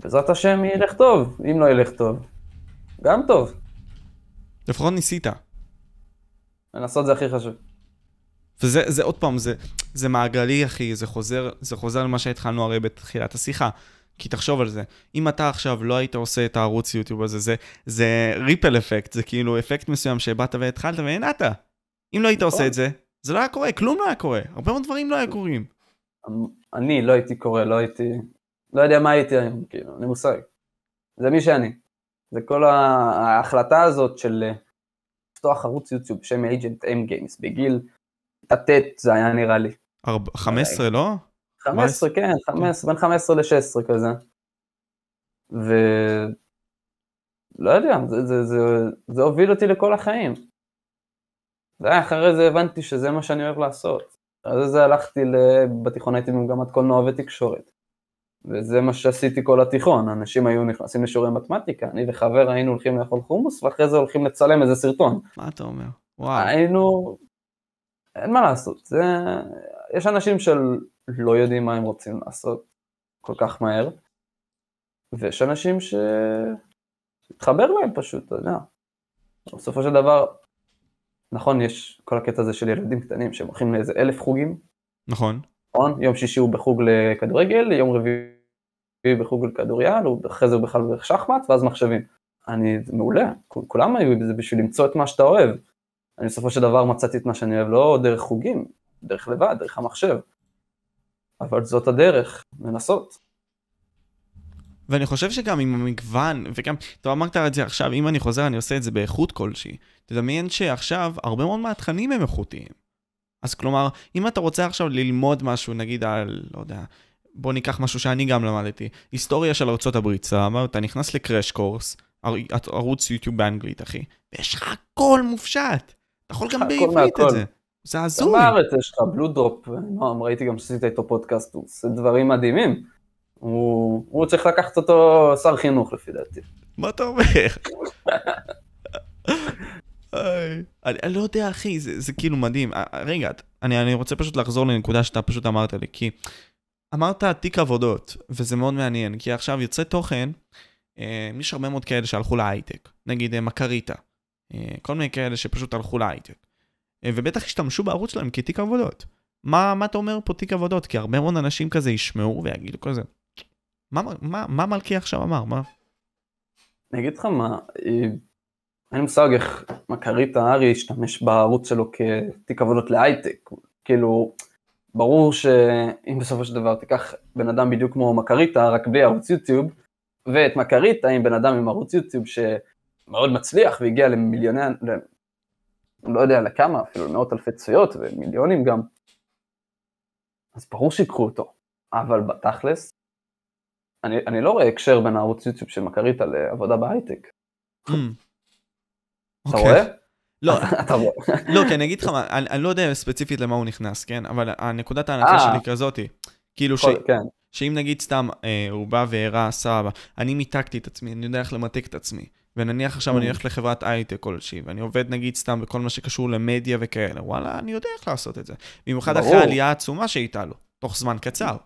בעזרת השם ילך טוב, אם לא ילך טוב, גם טוב. לפחות ניסית. לנסות זה הכי חשוב. וזה זה, עוד פעם, זה, זה מעגלי, אחי, זה חוזר, זה חוזר למה שהתחלנו הרי בתחילת השיחה. כי תחשוב על זה, אם אתה עכשיו לא היית עושה את הערוץ יוטיוב הזה, זה, זה ריפל אפקט, זה כאילו אפקט מסוים שבאת והתחלת והנעת. אם לא היית עושה את זה, זה לא היה קורה, כלום לא היה קורה, הרבה מאוד דברים לא היה קורים. אני לא הייתי קורא, לא הייתי, לא יודע מה הייתי היום, כאילו, אין מושג. זה מי שאני. זה כל ההחלטה הזאת של אה, לפתוח ערוץ יוטיוב בשם אייג'נט אם גיימס בגיל ט' זה היה נראה לי. 15 לא? 15 כן, 15, בין 15 ל-16 כזה. ו... לא יודע, זה, זה, זה, זה הוביל אותי לכל החיים. ואחרי זה הבנתי שזה מה שאני אוהב לעשות. אחרי זה הלכתי, בתיכון הייתי במגמת קולנוע ותקשורת. וזה מה שעשיתי כל התיכון, אנשים היו נכנסים לשיעורי מתמטיקה, אני וחבר היינו הולכים לאכול חומוס, ואחרי זה הולכים לצלם איזה סרטון. מה אתה אומר? וואו. היינו... אין מה לעשות, זה... יש אנשים שלא יודעים מה הם רוצים לעשות כל כך מהר, ויש אנשים שהתחבר להם פשוט, אתה יודע. בסופו של דבר, נכון, יש כל הקטע הזה של ילדים קטנים שהם הולכים לאיזה אלף חוגים. נכון. נכון? יום שישי הוא בחוג לכדורגל, יום רביעי בחוג לכדוריאל, אחרי זה הוא בכלל בשחמט, ואז מחשבים. אני, מעולה, כולם היו בזה בשביל למצוא את מה שאתה אוהב. אני בסופו של דבר מצאתי את מה שאני אוהב, לא דרך חוגים, דרך לבד, דרך המחשב. אבל זאת הדרך, לנסות. ואני חושב שגם עם המגוון, וגם, אתה אמרת את זה עכשיו, אם אני חוזר אני עושה את זה באיכות כלשהי. תדמיין שעכשיו הרבה מאוד מהתכנים הם איכותיים. אז כלומר, אם אתה רוצה עכשיו ללמוד משהו, נגיד על, לא יודע, בוא ניקח משהו שאני גם למדתי, היסטוריה של ארה"ב, סבבה, אתה נכנס לקראש קורס, ערוץ יוטיוב באנגלית, אחי, ויש לך הכל מופשט. אתה יכול גם בעברית את זה. זה הזוי. בארץ יש לך בלו דרופ, נועם, ראיתי גם שעשית איתו פודקאסט, הוא עושה דברים מדהימים. הוא, הוא צריך לקחת אותו שר חינוך לפי דעתי. מה אתה אומר? אני, אני לא יודע, אחי, זה, זה כאילו מדהים. אה, רגע, אני, אני רוצה פשוט לחזור לנקודה שאתה פשוט אמרת לי, כי אמרת תיק עבודות, וזה מאוד מעניין, כי עכשיו יוצא תוכן, אה, יש הרבה מאוד כאלה שהלכו להייטק, נגיד אה, מקריטה, אה, כל מיני כאלה שפשוט הלכו להייטק, ובטח השתמשו בערוץ שלהם כתיק עבודות. מה, מה אתה אומר פה תיק עבודות? כי הרבה מאוד אנשים כזה ישמעו ויגידו כזה, מה, מה, מה מלכי עכשיו אמר? מה? אני אגיד לך מה, אה, אין לי מושג איך מקרית הארי השתמש בערוץ שלו כתיק עבודות להייטק. כאילו, ברור שאם בסופו של דבר תיקח בן אדם בדיוק כמו מקריטה, רק בלי ערוץ יוטיוב, ואת מקריטה עם בן אדם עם ערוץ יוטיוב שמאוד מצליח והגיע למיליוני, לא יודע לכמה, אפילו מאות אלפי צפיות ומיליונים גם, אז ברור שיקחו אותו. אבל בתכלס, אני, אני לא רואה הקשר בין הערוץ יוטיוב של מקריטה לעבודה בהייטק. Mm. אתה אוקיי. רואה? לא, לא, כי אני אגיד לך מה, אני לא יודע ספציפית למה הוא נכנס, כן? אבל הנקודת ההנחה שלי כזאתי, כאילו ש... כן. שאם נגיד סתם אה, הוא בא והראה סבבה, אני מיתקתי את עצמי, אני יודע איך למתק את עצמי, ונניח עכשיו אני. הולך לחברת הייטק כלשהי, ואני עובד נגיד סתם בכל מה שקשור למדיה וכאלה, וואלה, אני יודע איך לעשות את זה. במיוחד אחרי העלייה העצומה שהייתה לו, תוך זמן קצר.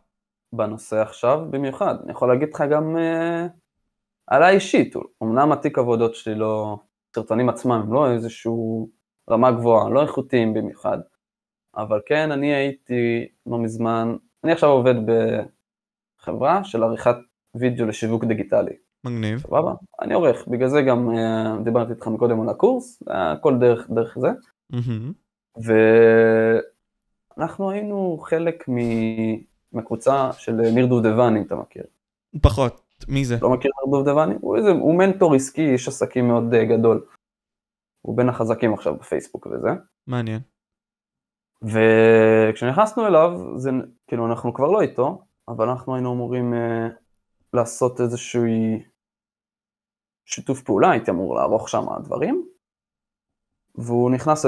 בנושא עכשיו במיוחד, אני יכול להגיד לך גם אה, עליי אישית, אמנם התיק עבודות שלי לא, הסרטונים עצמם הם לא איזשהו רמה גבוהה, לא איכותיים במיוחד. אבל כן, אני הייתי לא מזמן, אני עכשיו עובד בחברה של עריכת וידאו לשיווק דיגיטלי. מגניב. סבבה? אני עורך, בגלל זה גם uh, דיברתי איתך מקודם על הקורס, הכל דרך, דרך זה. Mm-hmm. ואנחנו היינו חלק מהקבוצה של ניר דובדבני, אם אתה מכיר. פחות, מי זה? לא מכיר ניר דובדבני? הוא, איזה, הוא מנטור עסקי, איש עסקים מאוד uh, גדול. הוא בין החזקים עכשיו בפייסבוק וזה. מעניין. וכשנכנסנו אליו, זה, כאילו אנחנו כבר לא איתו, אבל אנחנו היינו אמורים uh, לעשות איזשהו שיתוף פעולה, הייתי אמור לערוך שם דברים, והוא נכנס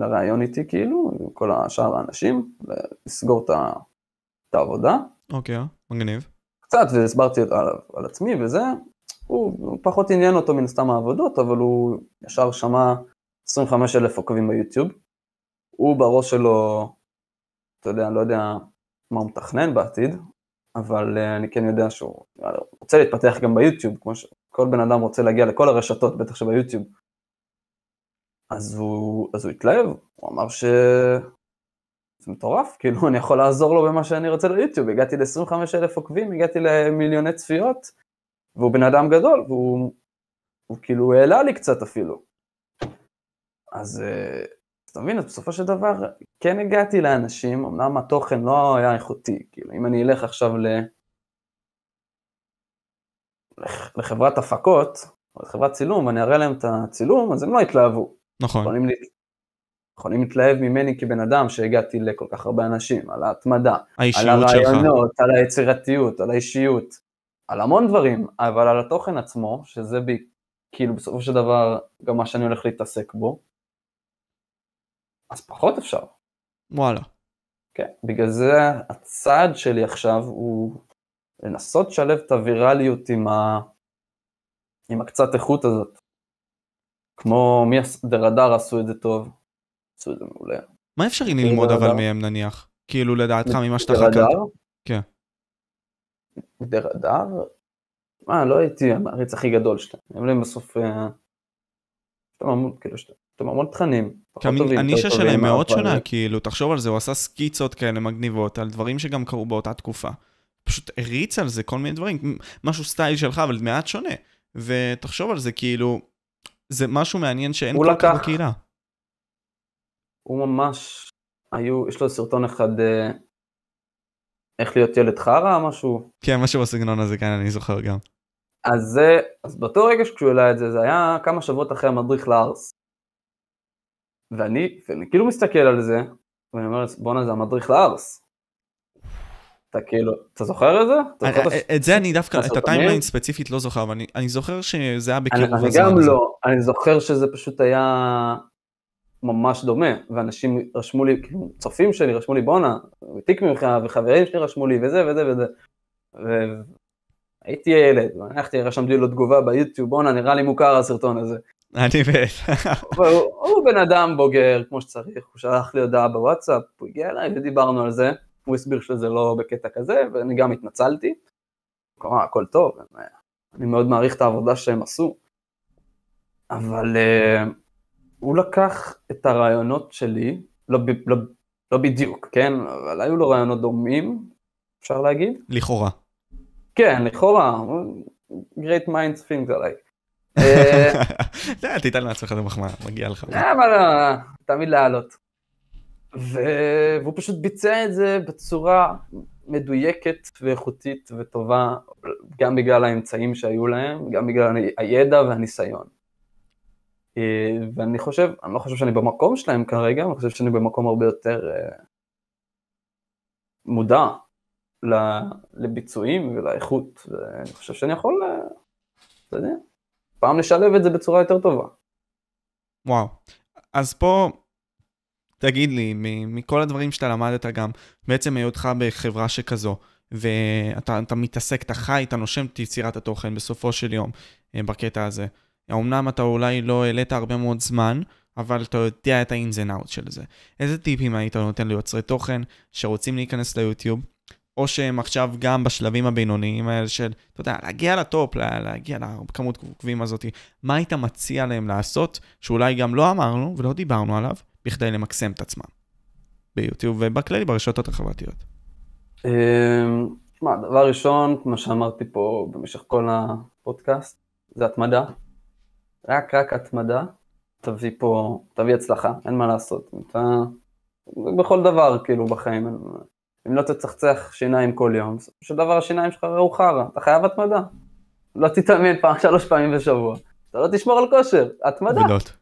לראיון איתי כאילו, עם כל השאר האנשים, לסגור את העבודה. אוקיי, מגניב. קצת, והסברתי על, על עצמי וזה, הוא, הוא פחות עניין אותו מן הסתם העבודות, אבל הוא ישר שמע 25 אלף עוקבים ביוטיוב. הוא בראש שלו, אתה יודע, אני לא יודע מה הוא מתכנן בעתיד, אבל uh, אני כן יודע שהוא רוצה להתפתח גם ביוטיוב, כמו שכל בן אדם רוצה להגיע לכל הרשתות, בטח שביוטיוב. אז הוא, אז הוא התלהב, הוא אמר ש... זה מטורף, כאילו אני יכול לעזור לו במה שאני רוצה ליוטיוב, הגעתי ל-25 אלף עוקבים, הגעתי למיליוני צפיות, והוא בן אדם גדול, והוא הוא כאילו העלה לי קצת אפילו. אז אה, אתה מבין, אז בסופו של דבר כן הגעתי לאנשים, אמנם התוכן לא היה איכותי, כאילו אם אני אלך עכשיו ל... לחברת הפקות, או לחברת צילום, ואני אראה להם את הצילום, אז הם לא יתלהבו. נכון. יכולים, יכולים להתלהב ממני כבן אדם שהגעתי לכל כך הרבה אנשים, על ההתמדה, על שלך. הרעיונות, על היצירתיות, על האישיות, על המון דברים, אבל על התוכן עצמו, שזה ב, כאילו בסופו של דבר גם מה שאני הולך להתעסק בו, אז פחות אפשר. וואלה. כן, בגלל זה הצעד שלי עכשיו הוא לנסות לשלב את הווירליות עם, ה... עם הקצת איכות הזאת. כמו מי דרדר עשו את זה טוב, עשו את זה מעולה. מה אפשרי ללמוד אבל מהם נניח? כאילו לדעתך ממה שאתה חקרת? דרדר? כן. דרדר? מה, לא הייתי המעריץ הכי גדול שלהם. הם להם בסוף... אה, יש להם כאילו, יש להם המון תכנים. הנישה שלהם מאוד שונה, כאילו, תחשוב על זה, הוא עשה סקיצות כאלה מגניבות על דברים שגם קרו באותה תקופה. פשוט הריץ על זה כל מיני דברים, משהו סטייל שלך, אבל מעט שונה. ותחשוב על זה, כאילו, זה משהו מעניין שאין כל כך בקהילה. הוא ממש, היו, יש לו סרטון אחד, אה, איך להיות ילד חרא, משהו. כן, משהו בסגנון הזה, כן, אני זוכר גם. אז זה, אז באותו רגע שכשהוא העלה את זה, זה היה כמה שבועות אחרי המדריך לארס. ואני, ואני כאילו מסתכל על זה, ואני אומר, בואנה זה המדריך לארס. אתה כאילו, אתה זוכר את זה? את זה אני דווקא, את הטיימליין ספציפית לא זוכר, אבל אני זוכר שזה היה בקירוב הזמן. אני גם לא, אני זוכר שזה פשוט היה ממש דומה, ואנשים רשמו לי, כאילו, צופים שלי רשמו לי, בואנה, הוא העתיק ממך, וחברים שלי רשמו לי, וזה וזה וזה. והייתי ילד, הלכתי, רשמתי לו תגובה ביוטיוב, בואנה, נראה לי מוכר הסרטון הזה. אני בטח. הוא בן אדם בוגר, כמו שצריך, הוא שלח לי הודעה בוואטסאפ, הוא הגיע אליי ודיברנו על זה. הוא הסביר שזה לא בקטע כזה, ואני גם התנצלתי. כלומר, הכל טוב, אני מאוד מעריך את העבודה שהם עשו. אבל uh, הוא לקח את הרעיונות שלי, לא, לא, לא בדיוק, כן? אבל היו לו רעיונות דומים, אפשר להגיד. לכאורה. כן, לכאורה. great minds things עליי. תיתן לעצמך את המחמאה, מגיע לך. אבל תמיד לעלות. והוא פשוט ביצע את זה בצורה מדויקת ואיכותית וטובה, גם בגלל האמצעים שהיו להם, גם בגלל הידע והניסיון. ואני חושב, אני לא חושב שאני במקום שלהם כרגע, אני חושב שאני במקום הרבה יותר מודע לביצועים ולאיכות, ואני חושב שאני יכול, אתה יודע, פעם לשלב את זה בצורה יותר טובה. וואו, אז פה תגיד לי, מכל הדברים שאתה למדת גם, בעצם היותך בחברה שכזו, ואתה מתעסק, אתה חי, אתה נושם את יצירת התוכן בסופו של יום, בקטע הזה. אמנם אתה אולי לא העלית הרבה מאוד זמן, אבל אתה יודע את ה-ins and out של זה. איזה טיפים היית נותן ליוצרי תוכן שרוצים להיכנס ליוטיוב, או שהם עכשיו גם בשלבים הבינוניים האלה של, אתה יודע, להגיע לטופ, להגיע לכמות עוקבים הזאת, מה היית מציע להם לעשות, שאולי גם לא אמרנו ולא דיברנו עליו, בכדי למקסם את עצמם ביוטיוב ובכללי ברשתות החברתיות? תשמע, דבר ראשון, כמו שאמרתי פה במשך כל הפודקאסט, זה התמדה. רק רק התמדה תביא פה, תביא הצלחה, אין מה לעשות. אתה, בכל דבר כאילו בחיים, אם לא תצחצח שיניים כל יום, בסופו של דבר השיניים שלך ראו חרא, אתה חייב התמדה. לא תתאמן פעם, שלוש פעמים בשבוע, אתה לא תשמור על כושר, התמדה, עובדות.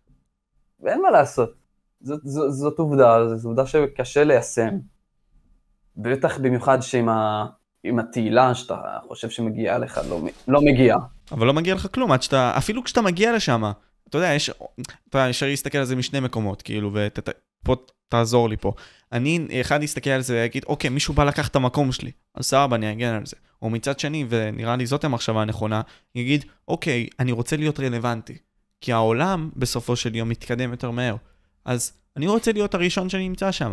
ואין מה לעשות. זאת, זאת, זאת עובדה, זו עובדה שקשה ליישם. בטח במיוחד שעם ה, עם התהילה שאתה חושב שמגיעה לך, לא, לא מגיעה. אבל לא מגיע לך כלום עד שאתה, אפילו כשאתה מגיע לשם, אתה יודע, יש, אתה יודע, אפשר להסתכל על זה משני מקומות, כאילו, ופה תעזור לי פה. אני, אחד יסתכל על זה ויגיד, אוקיי, מישהו בא לקחת את המקום שלי, אז סבבה, אני אגן על זה. או מצד שני, ונראה לי זאת המחשבה הנכונה, יגיד, אוקיי, אני רוצה להיות רלוונטי. כי העולם, בסופו של יום, מתקדם יותר מהר. אז אני רוצה להיות הראשון שנמצא שם.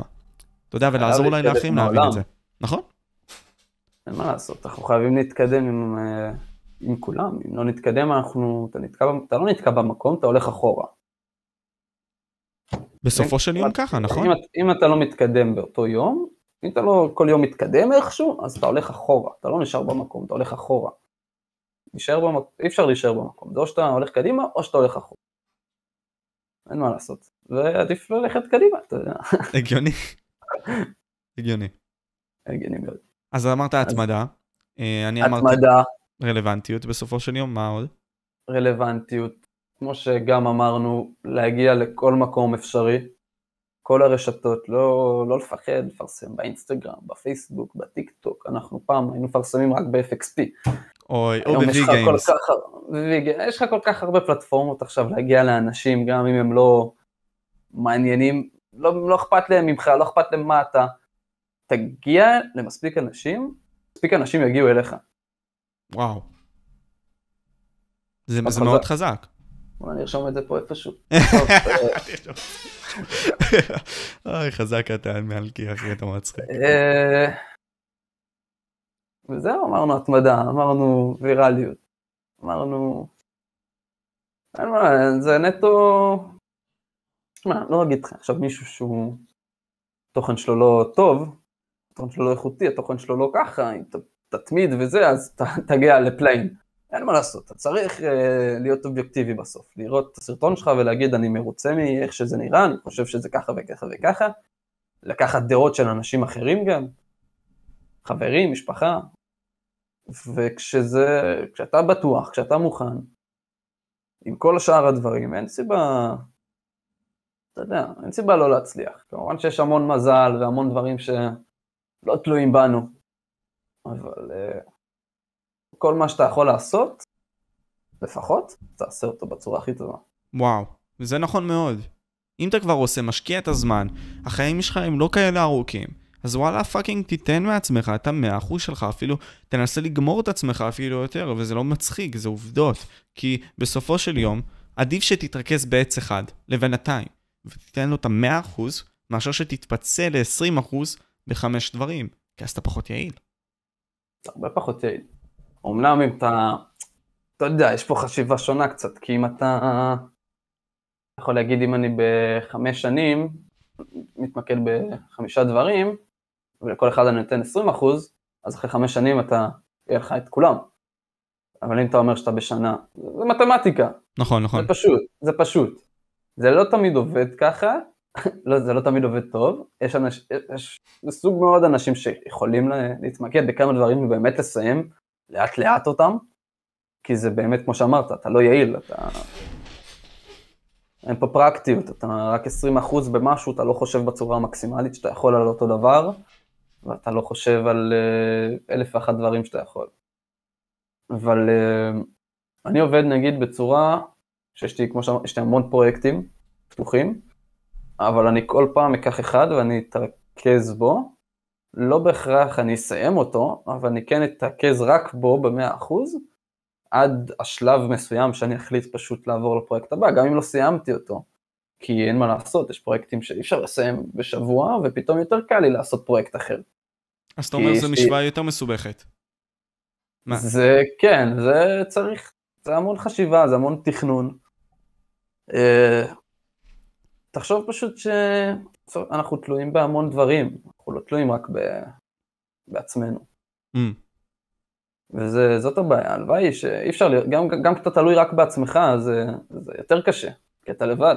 אתה יודע, ולעזור אולי לאחרים להבין. את זה. נכון? אין מה לעשות, אנחנו חייבים להתקדם עם, אה, עם כולם. אם לא נתקדם, אנחנו, אתה, נתקע, אתה לא נתקע במקום, אתה הולך אחורה. בסופו של יום ככה, נכון? אם, אם אתה לא מתקדם באותו יום, אם אתה לא כל יום מתקדם איכשהו, אז אתה הולך אחורה, אתה לא נשאר במקום, אתה הולך אחורה. נשאר במקום, אי אפשר להישאר במקום, זה או שאתה הולך קדימה או שאתה הולך אחורה. אין מה לעשות, ועדיף ללכת קדימה, אתה יודע, הגיוני. הגיוני. הגיוני מאוד. אז אמרת התמדה, אה, אני אמרתי התמדה, רלוונטיות בסופו של יום, מה עוד? רלוונטיות, כמו שגם אמרנו, להגיע לכל מקום אפשרי, כל הרשתות, לא, לא לפחד לפרסם באינסטגרם, בפייסבוק, בטיק טוק, אנחנו פעם היינו מפרסמים רק ב-FXP. או או. כך, ו- יש לך כל כך הרבה פלטפורמות עכשיו להגיע לאנשים, גם אם הם לא מעניינים, לא, לא אכפת להם ממך, לא אכפת להם מה אתה. תגיע למספיק אנשים, מספיק אנשים יגיעו אליך. וואו. זה זה מאוד חזק. בוא נרשום את זה פה איפשהו. טוב, אה, אוי, חזק אתה, מלכי, אחי, אתה מצחיק. אה, וזהו, אמרנו התמדה, אמרנו ויראליות, אמרנו... אין מה, זה נטו... תשמע, לא אגיד לך עכשיו מישהו שהוא... התוכן שלו לא טוב, התוכן שלו לא איכותי, התוכן שלו לא ככה, אם ת- תתמיד וזה, אז תגיע לפליין. אין מה לעשות, אתה צריך אה, להיות אובייקטיבי בסוף, לראות את הסרטון שלך ולהגיד אני מרוצה מאיך שזה נראה, אני חושב שזה ככה וככה וככה, לקחת דעות של אנשים אחרים גם, חברים, משפחה, וכשזה, כשאתה בטוח, כשאתה מוכן, עם כל שאר הדברים, אין סיבה, אתה יודע, אין סיבה לא להצליח. כמובן שיש המון מזל והמון דברים שלא תלויים בנו, אבל אה, כל מה שאתה יכול לעשות, לפחות, תעשה אותו בצורה הכי טובה. וואו, זה נכון מאוד. אם אתה כבר עושה, משקיע את הזמן, החיים שלך הם לא כאלה ארוכים, אז וואלה פאקינג תיתן מעצמך את המאה אחוז שלך, אפילו תנסה לגמור את עצמך אפילו יותר, וזה לא מצחיק, זה עובדות. כי בסופו של יום, עדיף שתתרכז בעץ אחד, לבינתיים, ותיתן לו את המאה אחוז, מאשר שתתפצל ל-20 אחוז בחמש דברים, כי אז אתה פחות יעיל. הרבה פחות יעיל. אמנם אם אתה, אתה יודע, יש פה חשיבה שונה קצת, כי אם אתה, אתה יכול להגיד אם אני בחמש שנים מתמקד בחמישה דברים, ולכל אחד אני נותן 20 אחוז, אז אחרי חמש שנים אתה, יהיה לך את כולם. אבל אם אתה אומר שאתה בשנה, זה מתמטיקה, נכון, נכון. זה פשוט, זה פשוט. זה לא תמיד עובד ככה, לא, זה לא תמיד עובד טוב, יש, אנש, יש סוג מאוד אנשים שיכולים לה- להתמקד בכמה דברים ובאמת לסיים לאט לאט אותם, כי זה באמת, כמו שאמרת, אתה לא יעיל, אתה... אין פה פרקטיות, אתה רק 20% במשהו, אתה לא חושב בצורה המקסימלית שאתה יכול על אותו דבר, ואתה לא חושב על אה, אלף ואחת דברים שאתה יכול. אבל אה, אני עובד נגיד בצורה שיש לי, כמו שאמרתי, יש לי המון פרויקטים פתוחים, אבל אני כל פעם אקח אחד ואני אתרכז בו, לא בהכרח אני אסיים אותו, אבל אני כן אתרכז רק בו במאה אחוז, עד השלב מסוים שאני אחליט פשוט לעבור לפרויקט הבא, גם אם לא סיימתי אותו. כי אין מה לעשות, יש פרויקטים שאי אפשר לסיים בשבוע, ופתאום יותר קל לי לעשות פרויקט אחר. אז אתה אומר זו משוואה יותר מסובכת. מה? זה כן, זה צריך, זה המון חשיבה, זה המון תכנון. אה, תחשוב פשוט שאנחנו תלויים בהמון דברים, אנחנו לא תלויים רק ב... בעצמנו. Mm. וזאת הבעיה, הלוואי שאי אפשר, להיות- גם, גם כשאתה תלוי רק בעצמך, זה, זה יותר קשה, כי אתה לבד.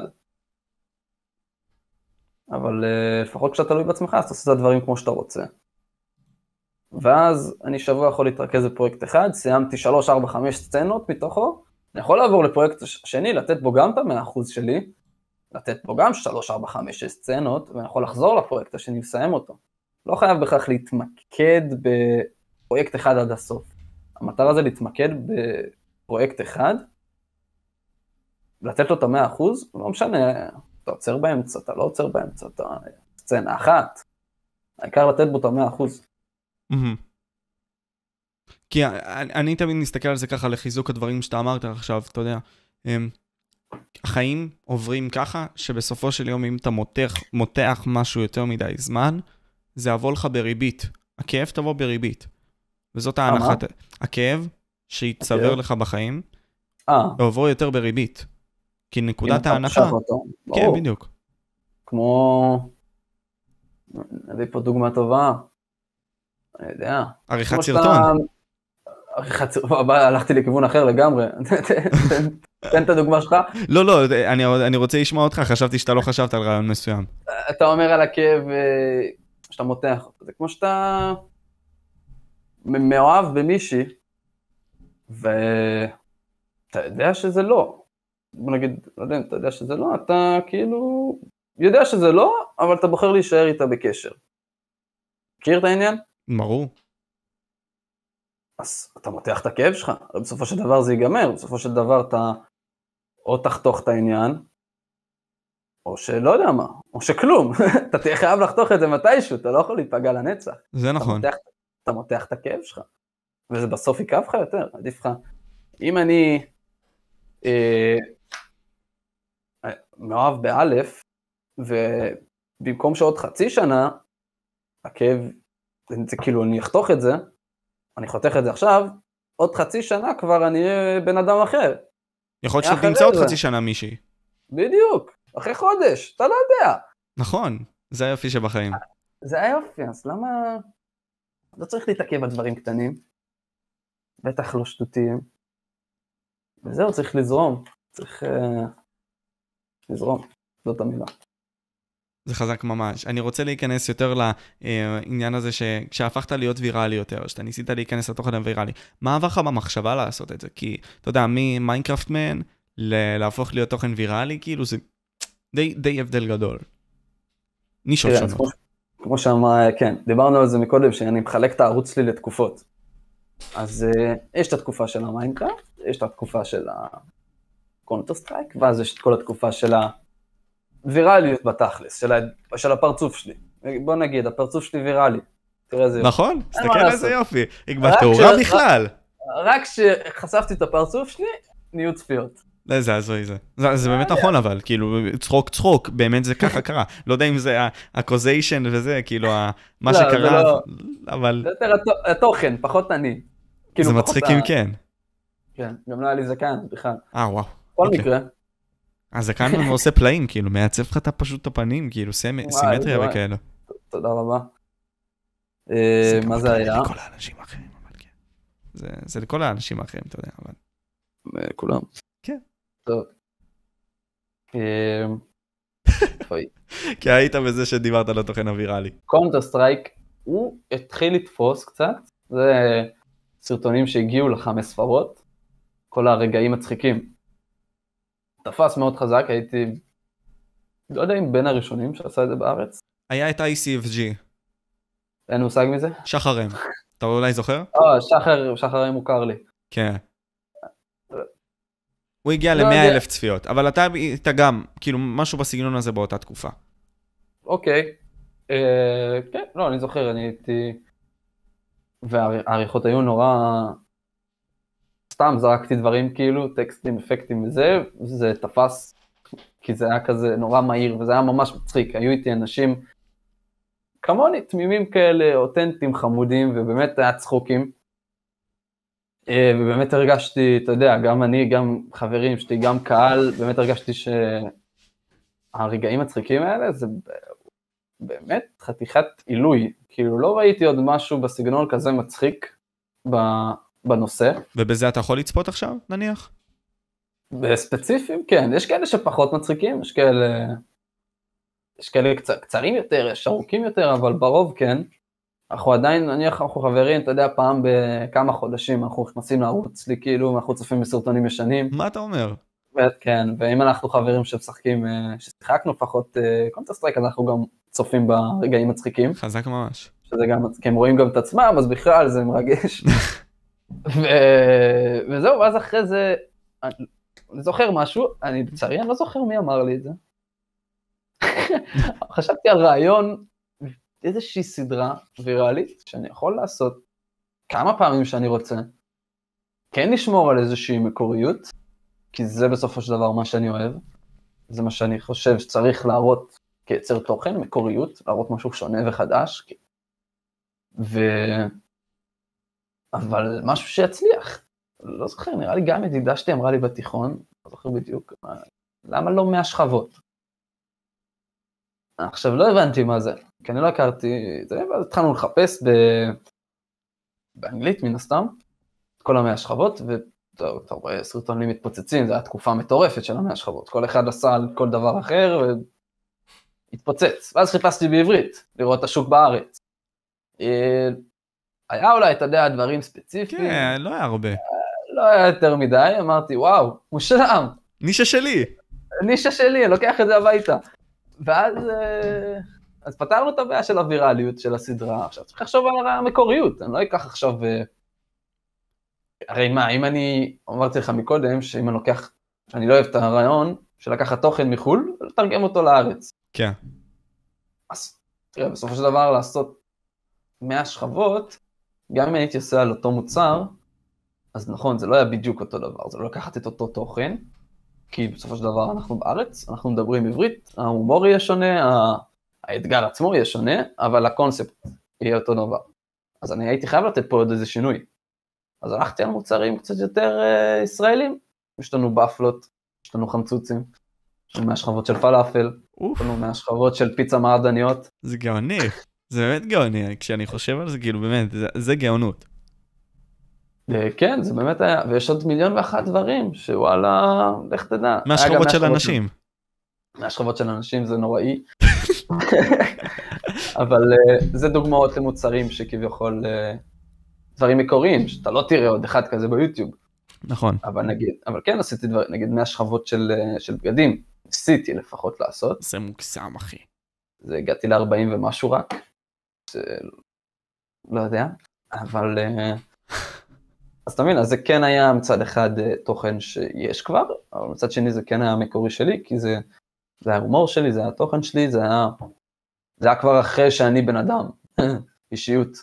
אבל אה, לפחות כשאתה תלוי בעצמך, אז אתה עושה את הדברים כמו שאתה רוצה. ואז אני שבוע יכול להתרכז בפרויקט אחד, סיימתי 3, 4, 5 סצנות מתוכו, אני יכול לעבור לפרויקט שני, לתת בו גם את המאה אחוז שלי, לתת בו גם 3, 4, 5, 6 סצנות, ואני יכול לחזור לפרויקט השני ולסיים אותו. לא חייב בכך להתמקד בפרויקט אחד עד הסוף. המטרה זה להתמקד בפרויקט אחד, לתת לו את המאה אחוז, לא משנה, אתה עוצר באמצע, אתה לא עוצר באמצע, אתה סצנה אחת, העיקר לתת בו את המאה אחוז. כי אני, אני תמיד מסתכל על זה ככה לחיזוק הדברים שאתה אמרת עכשיו, אתה יודע. החיים עוברים ככה, שבסופו של יום אם אתה מותח, מותח משהו יותר מדי זמן, זה יבוא לך בריבית. הכאב תבוא בריבית. וזאת ההנחת... הכאב שיצטבר okay. לך בחיים, אה. יבוא יותר בריבית. כי נקודת ההנחה... כן, בדיוק. כמו... נביא פה דוגמה טובה. אני יודע. עריכת סרטון. עריכת סרטון, הלכתי לכיוון אחר לגמרי. תן את הדוגמה שלך. לא, לא, אני רוצה לשמוע אותך, חשבתי שאתה לא חשבת על רעיון מסוים. אתה אומר על הכאב אה, שאתה מותח, זה כמו שאתה מאוהב במישהי, ואתה יודע שזה לא. בוא נגיד, לא יודע אם אתה יודע שזה לא, אתה כאילו יודע שזה לא, אבל אתה בוחר להישאר איתה בקשר. מכיר את העניין? ברור. אז אתה מותח את הכאב שלך, בסופו של דבר זה ייגמר, בסופו של דבר אתה או תחתוך את העניין, או שלא יודע מה, או שכלום, אתה תהיה חייב לחתוך את זה מתישהו, אתה לא יכול להיפגע לנצח. זה נכון. אתה מותח, אתה מותח את הכאב שלך, וזה בסוף יכאב לך יותר, עדיף לך. אם אני אה, מאוהב באלף, ובמקום שעוד חצי שנה, הכאב, זה כאילו אני אחתוך את זה, אני חותך את זה עכשיו, עוד חצי שנה כבר אני אהיה בן אדם אחר. יכול להיות שאתה תמצא עוד חצי שנה מישהי. בדיוק, אחרי חודש, אתה לא יודע. נכון, זה היופי שבחיים. זה היופי, אז למה... לא צריך להתעכב על דברים קטנים, בטח לא שטותיים. וזהו, צריך לזרום, צריך uh, לזרום, זאת המילה. זה חזק ממש. אני רוצה להיכנס יותר לעניין הזה שכשהפכת להיות ויראלי יותר, שאתה ניסית להיכנס לתוכן הוויראלי, מה עבר לך במחשבה לעשות את זה? כי, אתה יודע, ממיינקראפט man להפוך להיות תוכן ויראלי, כאילו זה די, די הבדל גדול. נישות שונות. כמו, כמו שאמר, כן, דיברנו על זה מקודם, שאני מחלק את הערוץ שלי לתקופות. אז uh, יש את התקופה של המיינקראפט, יש את התקופה של הקונטר סטרייק, ואז יש את כל התקופה של ה... ויראליות בתכלס, של, ה... של הפרצוף שלי. בוא נגיד, הפרצוף שלי ויראלי. תראה איזה יופי. נכון, תסתכל איזה יופי. הגבלת תאורה בכלל. רק כשחשפתי את הפרצוף שלי, נהיו צפיות. איזה הזוי זה. זה, זה באמת נכון אבל, כאילו, צחוק צחוק, באמת זה ככה קרה. לא יודע אם זה הקוזיישן וזה, כאילו, מה לא, שקרה, לא, אבל... זה יותר התוכן, פחות אני. כאילו, זה מצחיק אם כן. כן, גם לא היה לי זקן בכלל. אה, וואו. בכל אוקיי. מקרה. הזקן עושה פלאים, כאילו, מעצב לך פשוט את הפנים, כאילו, סימטריה וכאלה. תודה רבה. אה, מה זה היה? זה לכל האנשים האחרים, אבל כן. זה לכל האנשים האחרים, אתה יודע, אבל... כולם. כן. טוב. אה, כי היית בזה שדיברת על התוכן הוויראלי. קונטר סטרייק, הוא התחיל לתפוס קצת, זה סרטונים שהגיעו לחמש ספרות, כל הרגעים מצחיקים. תפס מאוד חזק, הייתי, לא יודע אם בין הראשונים שעשה את זה בארץ. היה את ICFG. אין מושג מזה? שחרם. אתה אולי זוכר? אה, שחר, שחרם מוכר לי. כן. הוא הגיע לא ל-100 אלף צפיות, אבל אתה היית גם, כאילו, משהו בסגנון הזה באותה תקופה. אוקיי. אה, כן, לא, אני זוכר, אני הייתי... והעריכות היו נורא סתם זרקתי דברים כאילו, טקסטים, אפקטים וזה, זה תפס, כי זה היה כזה נורא מהיר, וזה היה ממש מצחיק, היו איתי אנשים כמוני, תמימים כאלה, אותנטיים, חמודים, ובאמת היה צחוקים. אה, ובאמת הרגשתי, אתה יודע, גם אני, גם חברים שלי, גם קהל, באמת הרגשתי שהרגעים הצחיקים האלה זה באמת חתיכת עילוי. כאילו לא ראיתי עוד משהו בסגנון כזה מצחיק בנושא. ובזה אתה יכול לצפות עכשיו, נניח? בספציפיים, כן. יש כאלה שפחות מצחיקים, יש כאלה... יש כאלה קצ... קצרים יותר, יש ארוכים יותר, אבל ברוב כן. אנחנו עדיין, אני אנחנו חברים, אתה יודע, פעם בכמה חודשים אנחנו נכנסים לערוץ לי, כאילו, אנחנו צופים בסרטונים ישנים. מה אתה אומר? כן, ואם אנחנו חברים שמשחקים, אה, ששיחקנו לפחות קונטר סטרייק, אז אנחנו גם צופים ברגעים מצחיקים, חזק ממש. שזה גם, כי הם רואים גם את עצמם, אז בכלל זה מרגש. ו... וזהו, ואז אחרי זה, אני זוכר משהו, אני לצערי, אני לא זוכר מי אמר לי את זה. חשבתי על רעיון, איזושהי סדרה ויראלית, שאני יכול לעשות כמה פעמים שאני רוצה, כן לשמור על איזושהי מקוריות, כי זה בסופו של דבר מה שאני אוהב, זה מה שאני חושב שצריך להראות כיצר תוכן, מקוריות, להראות משהו שונה וחדש, ו... אבל משהו שיצליח. לא זוכר, נראה לי גם ידידה שלי אמרה לי בתיכון, לא זוכר בדיוק, מה, למה לא 100 שכבות? עכשיו לא הבנתי מה זה, כי אני לא הכרתי, זה, ואז התחלנו לחפש ב... באנגלית מן הסתם, את כל המאה שכבות, ואתה רואה סרטונים מתפוצצים, זו הייתה תקופה מטורפת של המאה שכבות, כל אחד עשה על כל דבר אחר והתפוצץ, ואז חיפשתי בעברית, לראות את השוק בארץ. אה, היה אולי, אתה יודע, דברים ספציפיים. כן, לא היה הרבה. לא היה יותר מדי, אמרתי, וואו, מושלם, נישה שלי. נישה שלי, אני לוקח את זה הביתה. ואז אה, אז פתרנו את הבעיה של הווירליות של הסדרה, עכשיו צריך לחשוב על המקוריות, אני לא אקח עכשיו... אה, הרי מה, אם אני, אמרתי לך מקודם, שאם אני לוקח, שאני לא אוהב את הרעיון של לקחת תוכן מחו"ל ולתרגם אותו לארץ. כן. אז תראה, בסופו של דבר לעשות 100 שכבות, גם אם הייתי עושה על אותו מוצר, אז נכון, זה לא היה בדיוק אותו דבר, זה לא לקחת את אותו תוכן, כי בסופו של דבר אנחנו בארץ, אנחנו מדברים עברית, ההומור יהיה שונה, האתגר עצמו יהיה שונה, אבל הקונספט יהיה אותו דבר. אז אני הייתי חייב לתת פה עוד איזה שינוי. אז הלכתי על מוצרים קצת יותר uh, ישראלים, יש לנו בפלות, יש לנו חמצוצים, יש לנו מהשכבות של פלאפל, יש לנו מהשכבות של פיצה מעדניות, זה גאוני. זה באמת גאוני, כשאני חושב על זה, כאילו, באמת, זה- זה גאונות. אה, כן, זה באמת היה, ויש עוד מיליון ואחת דברים, שוואלה, לך תדע. מהשכבות של אנשים. מהשכבות של אנשים זה נוראי. אבל אה, זה דוגמאות למוצרים שכביכול אה, דברים מקוריים, שאתה לא תראה עוד אחד כזה ביוטיוב. נכון. אבל נגיד, אבל כן עשיתי דברים, נגיד מהשכבות של, של בגדים, ניסיתי לפחות לעשות, זה מוקסם, אחי. זה הגעתי ל-40 ומשהו רק, לא יודע, אבל, אה, אז אתה מבין, אז זה כן היה מצד אחד אה, תוכן שיש כבר, אבל מצד שני זה כן היה המקורי שלי, כי זה, זה היה ההומור שלי, זה היה התוכן שלי, זה היה, זה היה כבר אחרי שאני בן אדם, אישיות.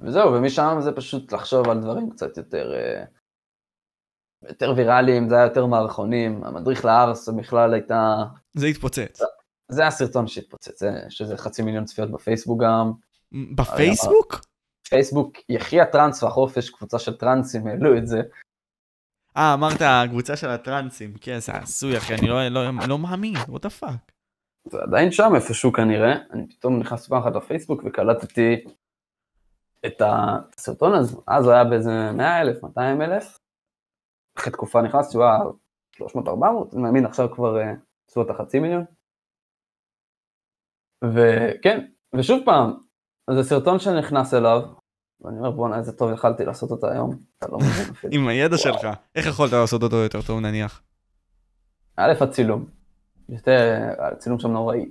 וזהו, ומשם זה פשוט לחשוב על דברים קצת יותר, אה, יותר ויראליים, זה היה יותר מערכונים, המדריך לארס בכלל הייתה, זה התפוצץ. זה הסרטון שהתפוצץ, זה- שזה חצי מיליון צפיות בפייסבוק גם. בפייסבוק? פייסבוק, יחי הטראנס והחופש, קבוצה של טראנסים העלו את זה. אה, אמרת הקבוצה של הטרנסים. כן, זה עשוי, אחי, אני לא- לא לא מאמין, what the fuck. זה עדיין שם איפשהו כנראה, אני פתאום נכנס פעם אחת לפייסבוק וקלטתי את הסרטון הזה, אז היה באיזה 100 אלף, 200 אלף. אחרי תקופה נכנסתי, הוא היה 300-400, אני מאמין עכשיו כבר אה, בסביבות החצי מיליון. וכן, ושוב פעם, זה סרטון שאני נכנס אליו, ואני אומר בואנה איזה טוב יכלתי לעשות אותה היום, אתה לא מבין אפילו. עם הידע שלך, איך יכולת לעשות אותו יותר טוב נניח? א', הצילום. יותר, הצילום שם נוראי.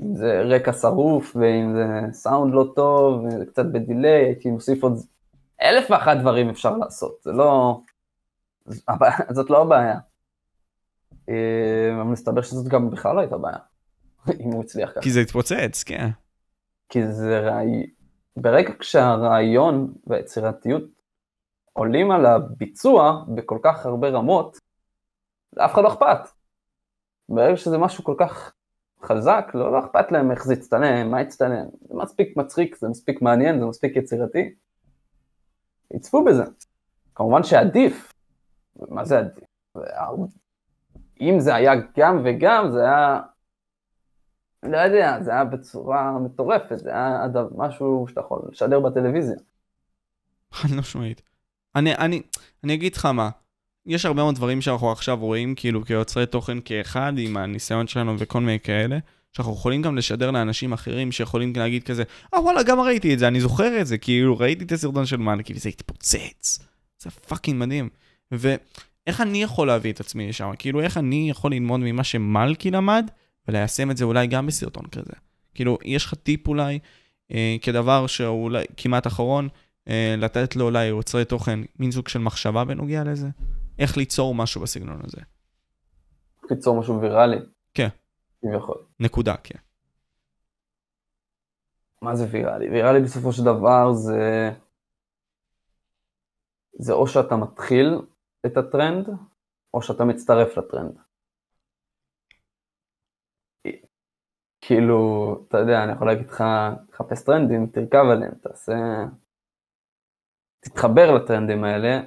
אם זה רקע שרוף, ואם זה סאונד לא טוב, וקצת בדיליי, הייתי מוסיף עוד אלף ואחת דברים אפשר לעשות, זה לא... זאת לא הבעיה. אה, אבל מסתבר שזאת גם בכלל לא הייתה בעיה, אם הוא הצליח ככה. כי זה התפוצץ, כן. כי זה רעי... ברגע כשהרעיון והיצירתיות עולים על הביצוע בכל כך הרבה רמות, לאף אחד לא אכפת. ברגע שזה משהו כל כך חזק, לא, לא אכפת להם איך זה יצטלם, מה יצטלם. זה מספיק מצחיק, זה מספיק מעניין, זה מספיק יצירתי. יצפו בזה. כמובן שעדיף, מה זה עדיף? אם זה היה גם וגם, זה היה לא יודע, זה היה בצורה מטורפת, זה היה משהו שאתה יכול לשדר בטלוויזיה. חד משמעית. אני, אני, אני אגיד לך מה, יש הרבה מאוד דברים שאנחנו עכשיו רואים כאילו כיוצרי תוכן כאחד עם הניסיון שלנו וכל מיני כאלה, שאנחנו יכולים גם לשדר לאנשים אחרים שיכולים להגיד כזה, אה וואלה, גם ראיתי את זה, אני זוכר את זה, כאילו ראיתי את הסרטון של מלכי וזה התפוצץ. זה fucking מדהים. ואיך אני יכול להביא את עצמי לשם? כאילו, איך אני יכול ללמוד ממה שמלכי למד, וליישם את זה אולי גם בסרטון כזה? כאילו, יש לך טיפ אולי, אה, כדבר שהוא אולי כמעט אחרון, אה, לתת לו אולי יוצרי תוכן, מין סוג של מחשבה בנוגע לזה? איך ליצור משהו בסגנון הזה? ליצור משהו ויראלי. כן. כביכול. נקודה, כן. מה זה ויראלי? ויראלי בסופו של דבר זה... זה או שאתה מתחיל את הטרנד, או שאתה מצטרף לטרנד. כאילו, אתה יודע, אני יכול להגיד לך, תחפש טרנדים, תרכב עליהם, תעשה... תתחבר לטרנדים האלה,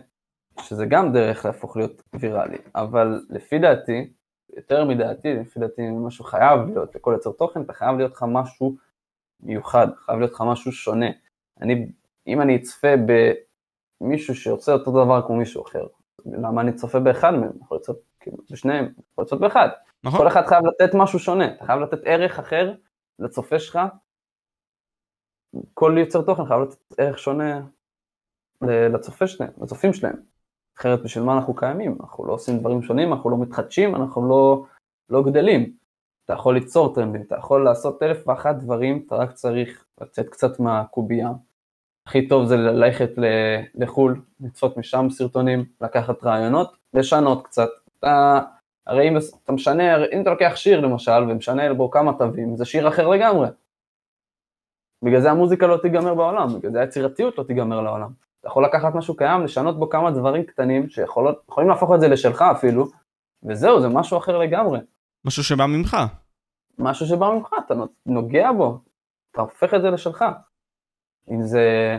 שזה גם דרך להפוך להיות ויראלי, אבל לפי דעתי, יותר מדעתי, לפי דעתי משהו חייב להיות, לכל יוצר תוכן, אתה חייב להיות לך משהו מיוחד, חייב להיות לך משהו שונה. אני, אם אני אצפה במישהו שעושה אותו דבר כמו מישהו אחר, למה אני צופה באחד מהם? יכול לצפות כאילו, בשניהם, יכול לצפות באחד. נכון. כל אחד חייב לתת משהו שונה, אתה חייב לתת ערך אחר לצופה שלך. כל יוצר תוכן חייב לתת ערך שונה לצופה שלהם, לצופים שלהם. אחרת בשביל מה אנחנו קיימים? אנחנו לא עושים דברים שונים, אנחנו לא מתחדשים, אנחנו לא, לא גדלים. אתה יכול ליצור טרנדים, אתה יכול לעשות אלף ואחת דברים, אתה רק צריך לצאת קצת מהקובייה. הכי טוב זה ללכת לחו"ל, לצפות משם סרטונים, לקחת רעיונות, לשנות קצת. אתה, הרי אם אתה משנה, אם אתה לוקח שיר למשל ומשנה בו כמה תווים, זה שיר אחר לגמרי. בגלל זה המוזיקה לא תיגמר בעולם, בגלל זה היצירתיות לא תיגמר לעולם. אתה יכול לקחת משהו קיים, לשנות בו כמה דברים קטנים שיכולים להפוך את זה לשלך אפילו, וזהו, זה משהו אחר לגמרי. משהו שבא ממך. משהו שבא ממך, אתה נוגע בו, אתה הופך את זה לשלך. אם זה,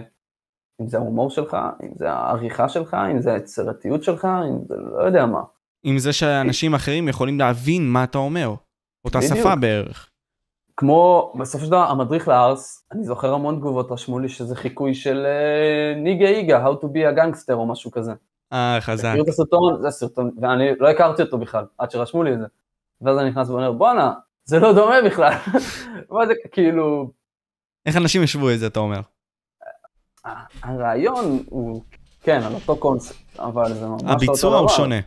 אם זה ההומור שלך, אם זה העריכה שלך, אם זה היצירתיות שלך, אם זה לא יודע מה. אם זה שאנשים אחרים יכולים להבין מה אתה אומר, אותה בדיוק. שפה בערך. כמו, בסופו של דבר, המדריך לארס, אני זוכר המון תגובות רשמו לי שזה חיקוי של uh, ניגה איגה, How to be a gangster או משהו כזה. אה, חזק. מכיר את הסרטון? זה סרטון, ואני לא הכרתי אותו בכלל, עד שרשמו לי את זה. ואז אני נכנס ואומר, בואנה, זה לא דומה בכלל. מה זה, כאילו... איך אנשים ישבו את זה, אתה אומר? הרעיון הוא, כן, על אותו קונספט, אבל זה ממש אותו דבר. הביצוע הוא שונה.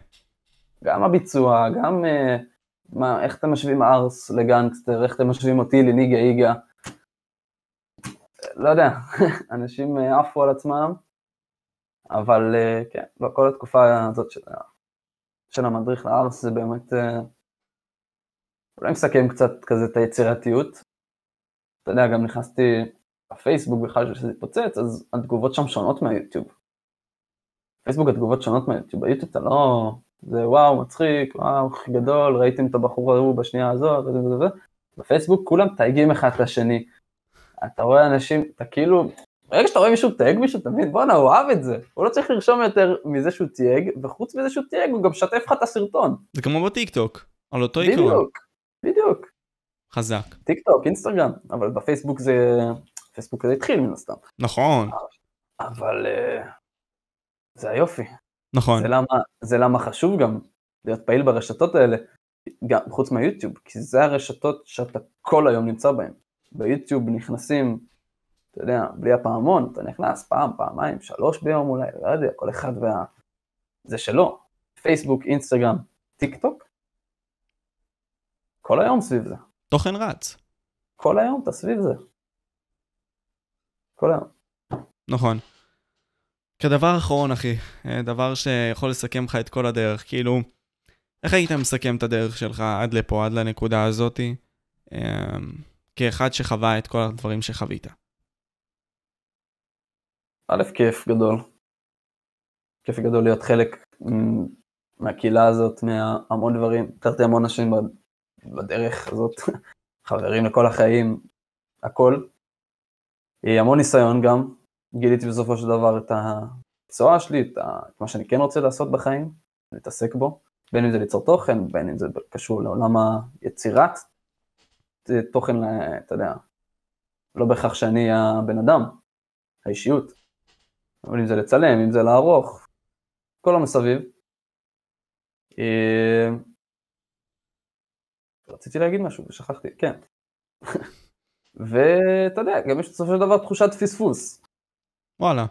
גם הביצוע, גם... Uh, מה, איך אתם משווים ארס לגנגסטר, איך אתם משווים אותי לניגה איגה. לא יודע, אנשים אה, עפו על עצמם, אבל אה, כן, בכל התקופה הזאת של, של המדריך לארס זה באמת, אה, אולי מסכם קצת כזה את היצירתיות. אתה יודע, גם נכנסתי לפייסבוק בכלל שזה התפוצץ, אז התגובות שם שונות מהיוטיוב. פייסבוק התגובות שונות מהיוטיוב, ביוטיוב אתה לא... זה וואו, מצחיק, וואו, הכי גדול, ראיתם את הבחור ההוא בשנייה הזאת, וזה וזה וזה. בפייסבוק כולם תייגים אחד את השני. אתה רואה אנשים, אתה כאילו, ברגע שאתה רואה מישהו תייג מישהו, אתה מבין, בואנה, הוא אהב את זה. הוא לא צריך לרשום יותר מזה שהוא תייג, וחוץ מזה שהוא תייג, הוא גם משתף לך את הסרטון. זה כמו בטיקטוק, על אותו עיקרון. בדיוק, בדיוק. חזק. טיקטוק, אינסטגרם, אבל בפייסבוק זה, פייסבוק זה התחיל מן הסתם. נכון. אבל אה, זה היופי. נכון. זה למה, זה למה חשוב גם להיות פעיל ברשתות האלה, גם חוץ מהיוטיוב, כי זה הרשתות שאתה כל היום נמצא בהן. ביוטיוב נכנסים, אתה יודע, בלי הפעמון, אתה נכנס פעם, פעמיים, שלוש ביום אולי, לא יודע, כל אחד וה... זה שלו. פייסבוק, אינסטגרם, טיק טוק, כל היום סביב זה. תוכן רץ. כל היום אתה סביב זה. כל היום. נכון. כדבר אחרון, אחי, אה, דבר שיכול לסכם לך את כל הדרך, כאילו, איך היית מסכם את הדרך שלך עד לפה, עד לנקודה הזאתי, אמ, כאחד שחווה את כל הדברים שחווית? א', כיף גדול. כיף גדול להיות חלק מהקהילה הזאת, מהמון דברים. הכרתי המון אנשים בדרך הזאת, חברים לכל החיים, הכל. המון ניסיון גם, גיליתי בסופו של דבר את המקצוע שלי, את, מה שאני כן רוצה לעשות בחיים, להתעסק בו, בין אם זה ליצור תוכן, בין אם זה קשור לעולם היצירת תוכן, אתה יודע, לא בהכרח שאני הבן אדם, האישיות, אבל אם זה לצלם, אם זה לערוך, כל המסביב. אה, רציתי להגיד משהו ושכחתי, כן. ואתה יודע, גם יש בסופו של דבר תחושת פספוס. וואלה.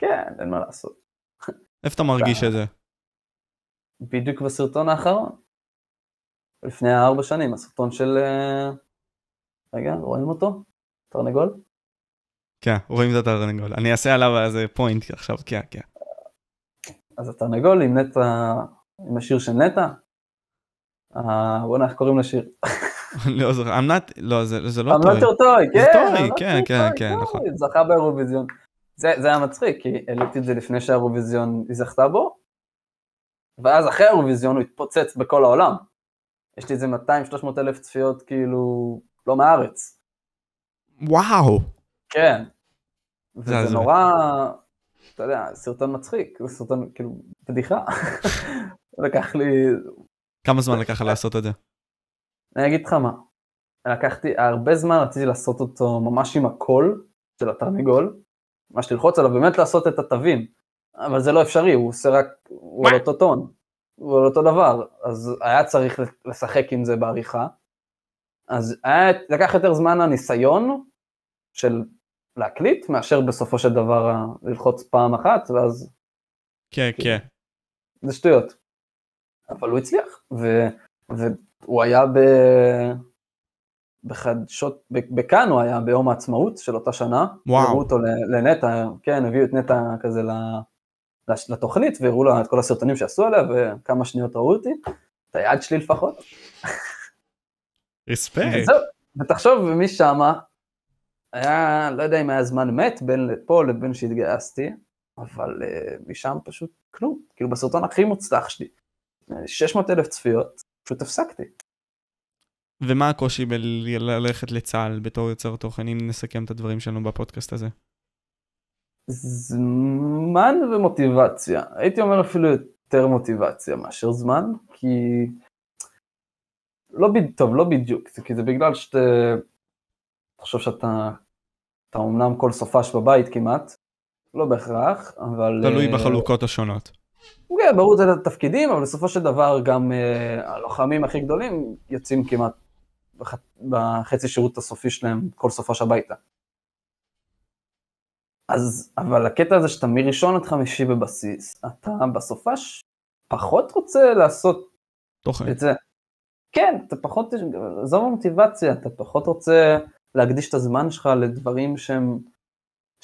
כן, אין מה לעשות. איפה אתה מרגיש את זה? בדיוק בסרטון האחרון. לפני ארבע שנים, הסרטון של... אה, רגע, רואים אותו? תרנגול? כן, רואים את התרנגול. אני אעשה עליו איזה פוינט עכשיו, כן, כן. אז התרנגול עם נטע, עם השיר של נטע. אה, בוא'נה, איך קוראים לשיר? לא זוכר, נו, לא, זה זה לא טוי. זה כן. טוי, כן, כן, כן, טוי. נכון. זכה באירוויזיון. זה זה היה מצחיק, כי העליתי את זה לפני שהאירוויזיון היא זכתה בו, ואז אחרי האירוויזיון הוא התפוצץ בכל העולם. יש לי איזה 200-300 אלף צפיות, כאילו, לא מהארץ. וואו. כן. זה וזה הזוי. נורא, אתה יודע, סרטון מצחיק, זה סרטון, כאילו, בדיחה. לקח לי, כמה זמן לקח לעשות את זה? אני אגיד לך מה, לקחתי, הרבה זמן רציתי לעשות אותו ממש עם הקול של התרנגול, ממש ללחוץ עליו, באמת לעשות את התווים, אבל זה לא אפשרי, הוא עושה רק, הוא על אותו טון, הוא על אותו דבר, אז היה צריך לשחק עם זה בעריכה, אז היה, לקח יותר זמן הניסיון של להקליט, מאשר בסופו של דבר ללחוץ פעם אחת, ואז כן, כן. זה שטויות. אבל הוא הצליח, ו, והוא היה ב... בחדשות, בכאן הוא היה ביום העצמאות של אותה שנה. וואו. הראו אותו לנטע, כן, הביאו את נטע כזה לתוכנית, והראו לה את כל הסרטונים שעשו עליה, וכמה שניות ראו אותי, את היד שלי לפחות. רספקט. וזהו, ותחשוב, משמה, היה, לא יודע אם היה זמן מת בין לפה לבין שהתגייסתי, אבל uh, משם פשוט כלום. כאילו בסרטון הכי מוצלח שלי, 600 אלף צפיות, פשוט הפסקתי. ומה הקושי בללכת לצה"ל בתור יוצר תוכן, אם נסכם את הדברים שלנו בפודקאסט הזה? זמן ומוטיבציה. הייתי אומר אפילו יותר מוטיבציה מאשר זמן, כי... לא בדיוק, טוב, לא בדיוק, כי זה בגלל שאתה... תחשוב שאתה... אתה אומנם כל סופש בבית כמעט, לא בהכרח, אבל... תלוי אה, בחלוקות השונות. כן, ברור זה התפקידים, אבל בסופו של דבר גם אה, הלוחמים הכי גדולים יוצאים כמעט בח... בחצי שירות הסופי שלהם כל סופש הביתה. אז, אבל הקטע הזה שאתה מראשון עד חמישי בבסיס, אתה בסופש פחות רוצה לעשות תוכן. את זה. כן, אתה פחות, עזוב המוטיבציה, אתה פחות רוצה להקדיש את הזמן שלך לדברים שהם,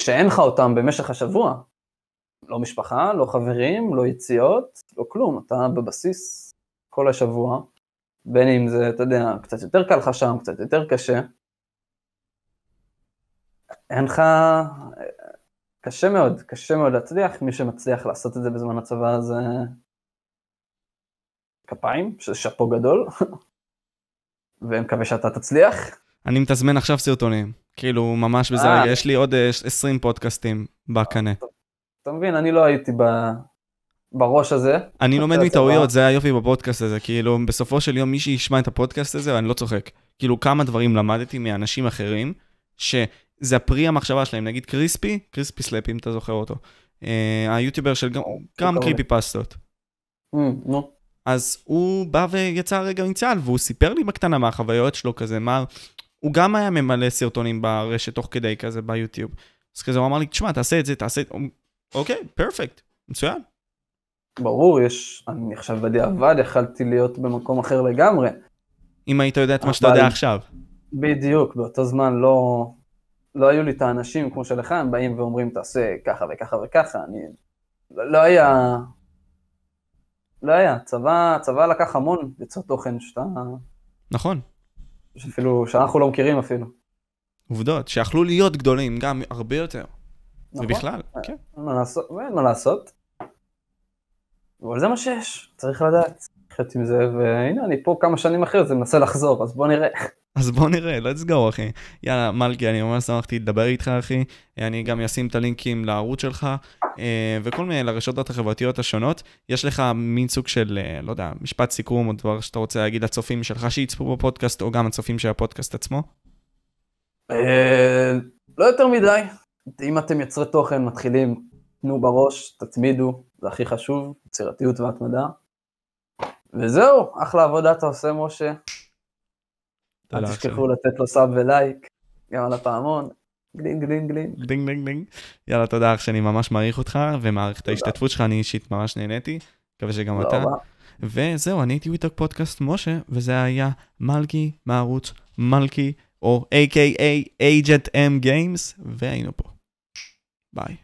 שאין לך אותם במשך השבוע. לא משפחה, לא חברים, לא יציאות, לא כלום, אתה בבסיס כל השבוע, בין אם זה, אתה יודע, קצת יותר קל לך שם, קצת יותר קשה. אין לך, קשה מאוד, קשה מאוד להצליח, מי שמצליח לעשות את זה בזמן הצבא זה כפיים, שזה שאפו גדול, ואני מקווה שאתה תצליח. אני מתזמן עכשיו סרטונים. כאילו, ממש בזה אה. רגע, יש לי עוד אה, 20 פודקאסטים בקנה. אתה מבין, אני לא הייתי ב... בראש הזה. אני לומד. מטעויות, זה היופי בפודקאסט הזה, כאילו, בסופו של יום מי שישמע את הפודקאסט הזה, אני לא צוחק. כאילו, כמה דברים למדתי מאנשים אחרים, שזה הפרי המחשבה שלהם, נגיד קריפי, קריפי סלאפ, אם אתה זוכר אותו. אה, היוטיובר של גם. קריפיפסטות. Mm, נו, אז הוא בא ויצא רגע מצה"ל, והוא סיפר לי בקטנה מהחוויות שלו כזה, מה... הוא גם היה ממלא סרטונים ברשת תוך כדי כזה ביוטיוב. אז כזה הוא אמר לי, תשמע, תעשה את זה, תעשה את זה. אוקיי, perfect, מצוין. ברור, יש, אני עכשיו בדיעבד יכלתי להיות במקום אחר לגמרי. אם היית יודע את מה שאתה יודע עכשיו. בדיוק, באותו זמן לא, לא היו לי את האנשים כמו שלך, הם באים ואומרים תעשה ככה וככה וככה, אני... לא, לא היה... לא היה, צבא, צבא לקח המון ליצור תוכן שאתה... נכון, שאפילו, שאנחנו לא מכירים אפילו. עובדות, שיכלו להיות גדולים גם הרבה יותר. נכון? ובכלל, כן. מה לעשות, אין מה לעשות. אבל זה מה שיש, צריך לדעת. לחיות עם זה, והנה אני פה כמה שנים אחרי זה מנסה לחזור, אז בוא נראה. אז בוא נראה, let's go אחי. יאללה, מלכי, אני ממש שמחתי לדבר איתך אחי. אני גם אשים את הלינקים לערוץ שלך, אה, וכל מיני, לרשתות החברתיות השונות. יש לך מין סוג של, אה, לא יודע, משפט סיכום או דבר שאתה רוצה להגיד לצופים שלך שיצפו בפודקאסט, או גם הצופים של הפודקאסט עצמו? אה, לא יותר מדי. אם אתם יוצרי תוכן מתחילים, תנו בראש, תתמידו, זה הכי חשוב, יצירתיות והתמדה. וזהו, אחלה עבודה אתה עושה, משה. אל. תשכחו לתת לו sub ולייק, גם על הפעמון. גלינג גלינג גלינג. דינג דינג דינג. יאללה, תודה אח שאני ממש מעריך אותך ומעריך את. ההשתתפות שלך, אני אישית ממש נהניתי. מקווה שגם אתה. וזהו, אני הייתי We Talk Podcast משה, וזה היה מלכי מערוץ מלכי, או A.K.A. Agent M Games, והיינו פה. ביי.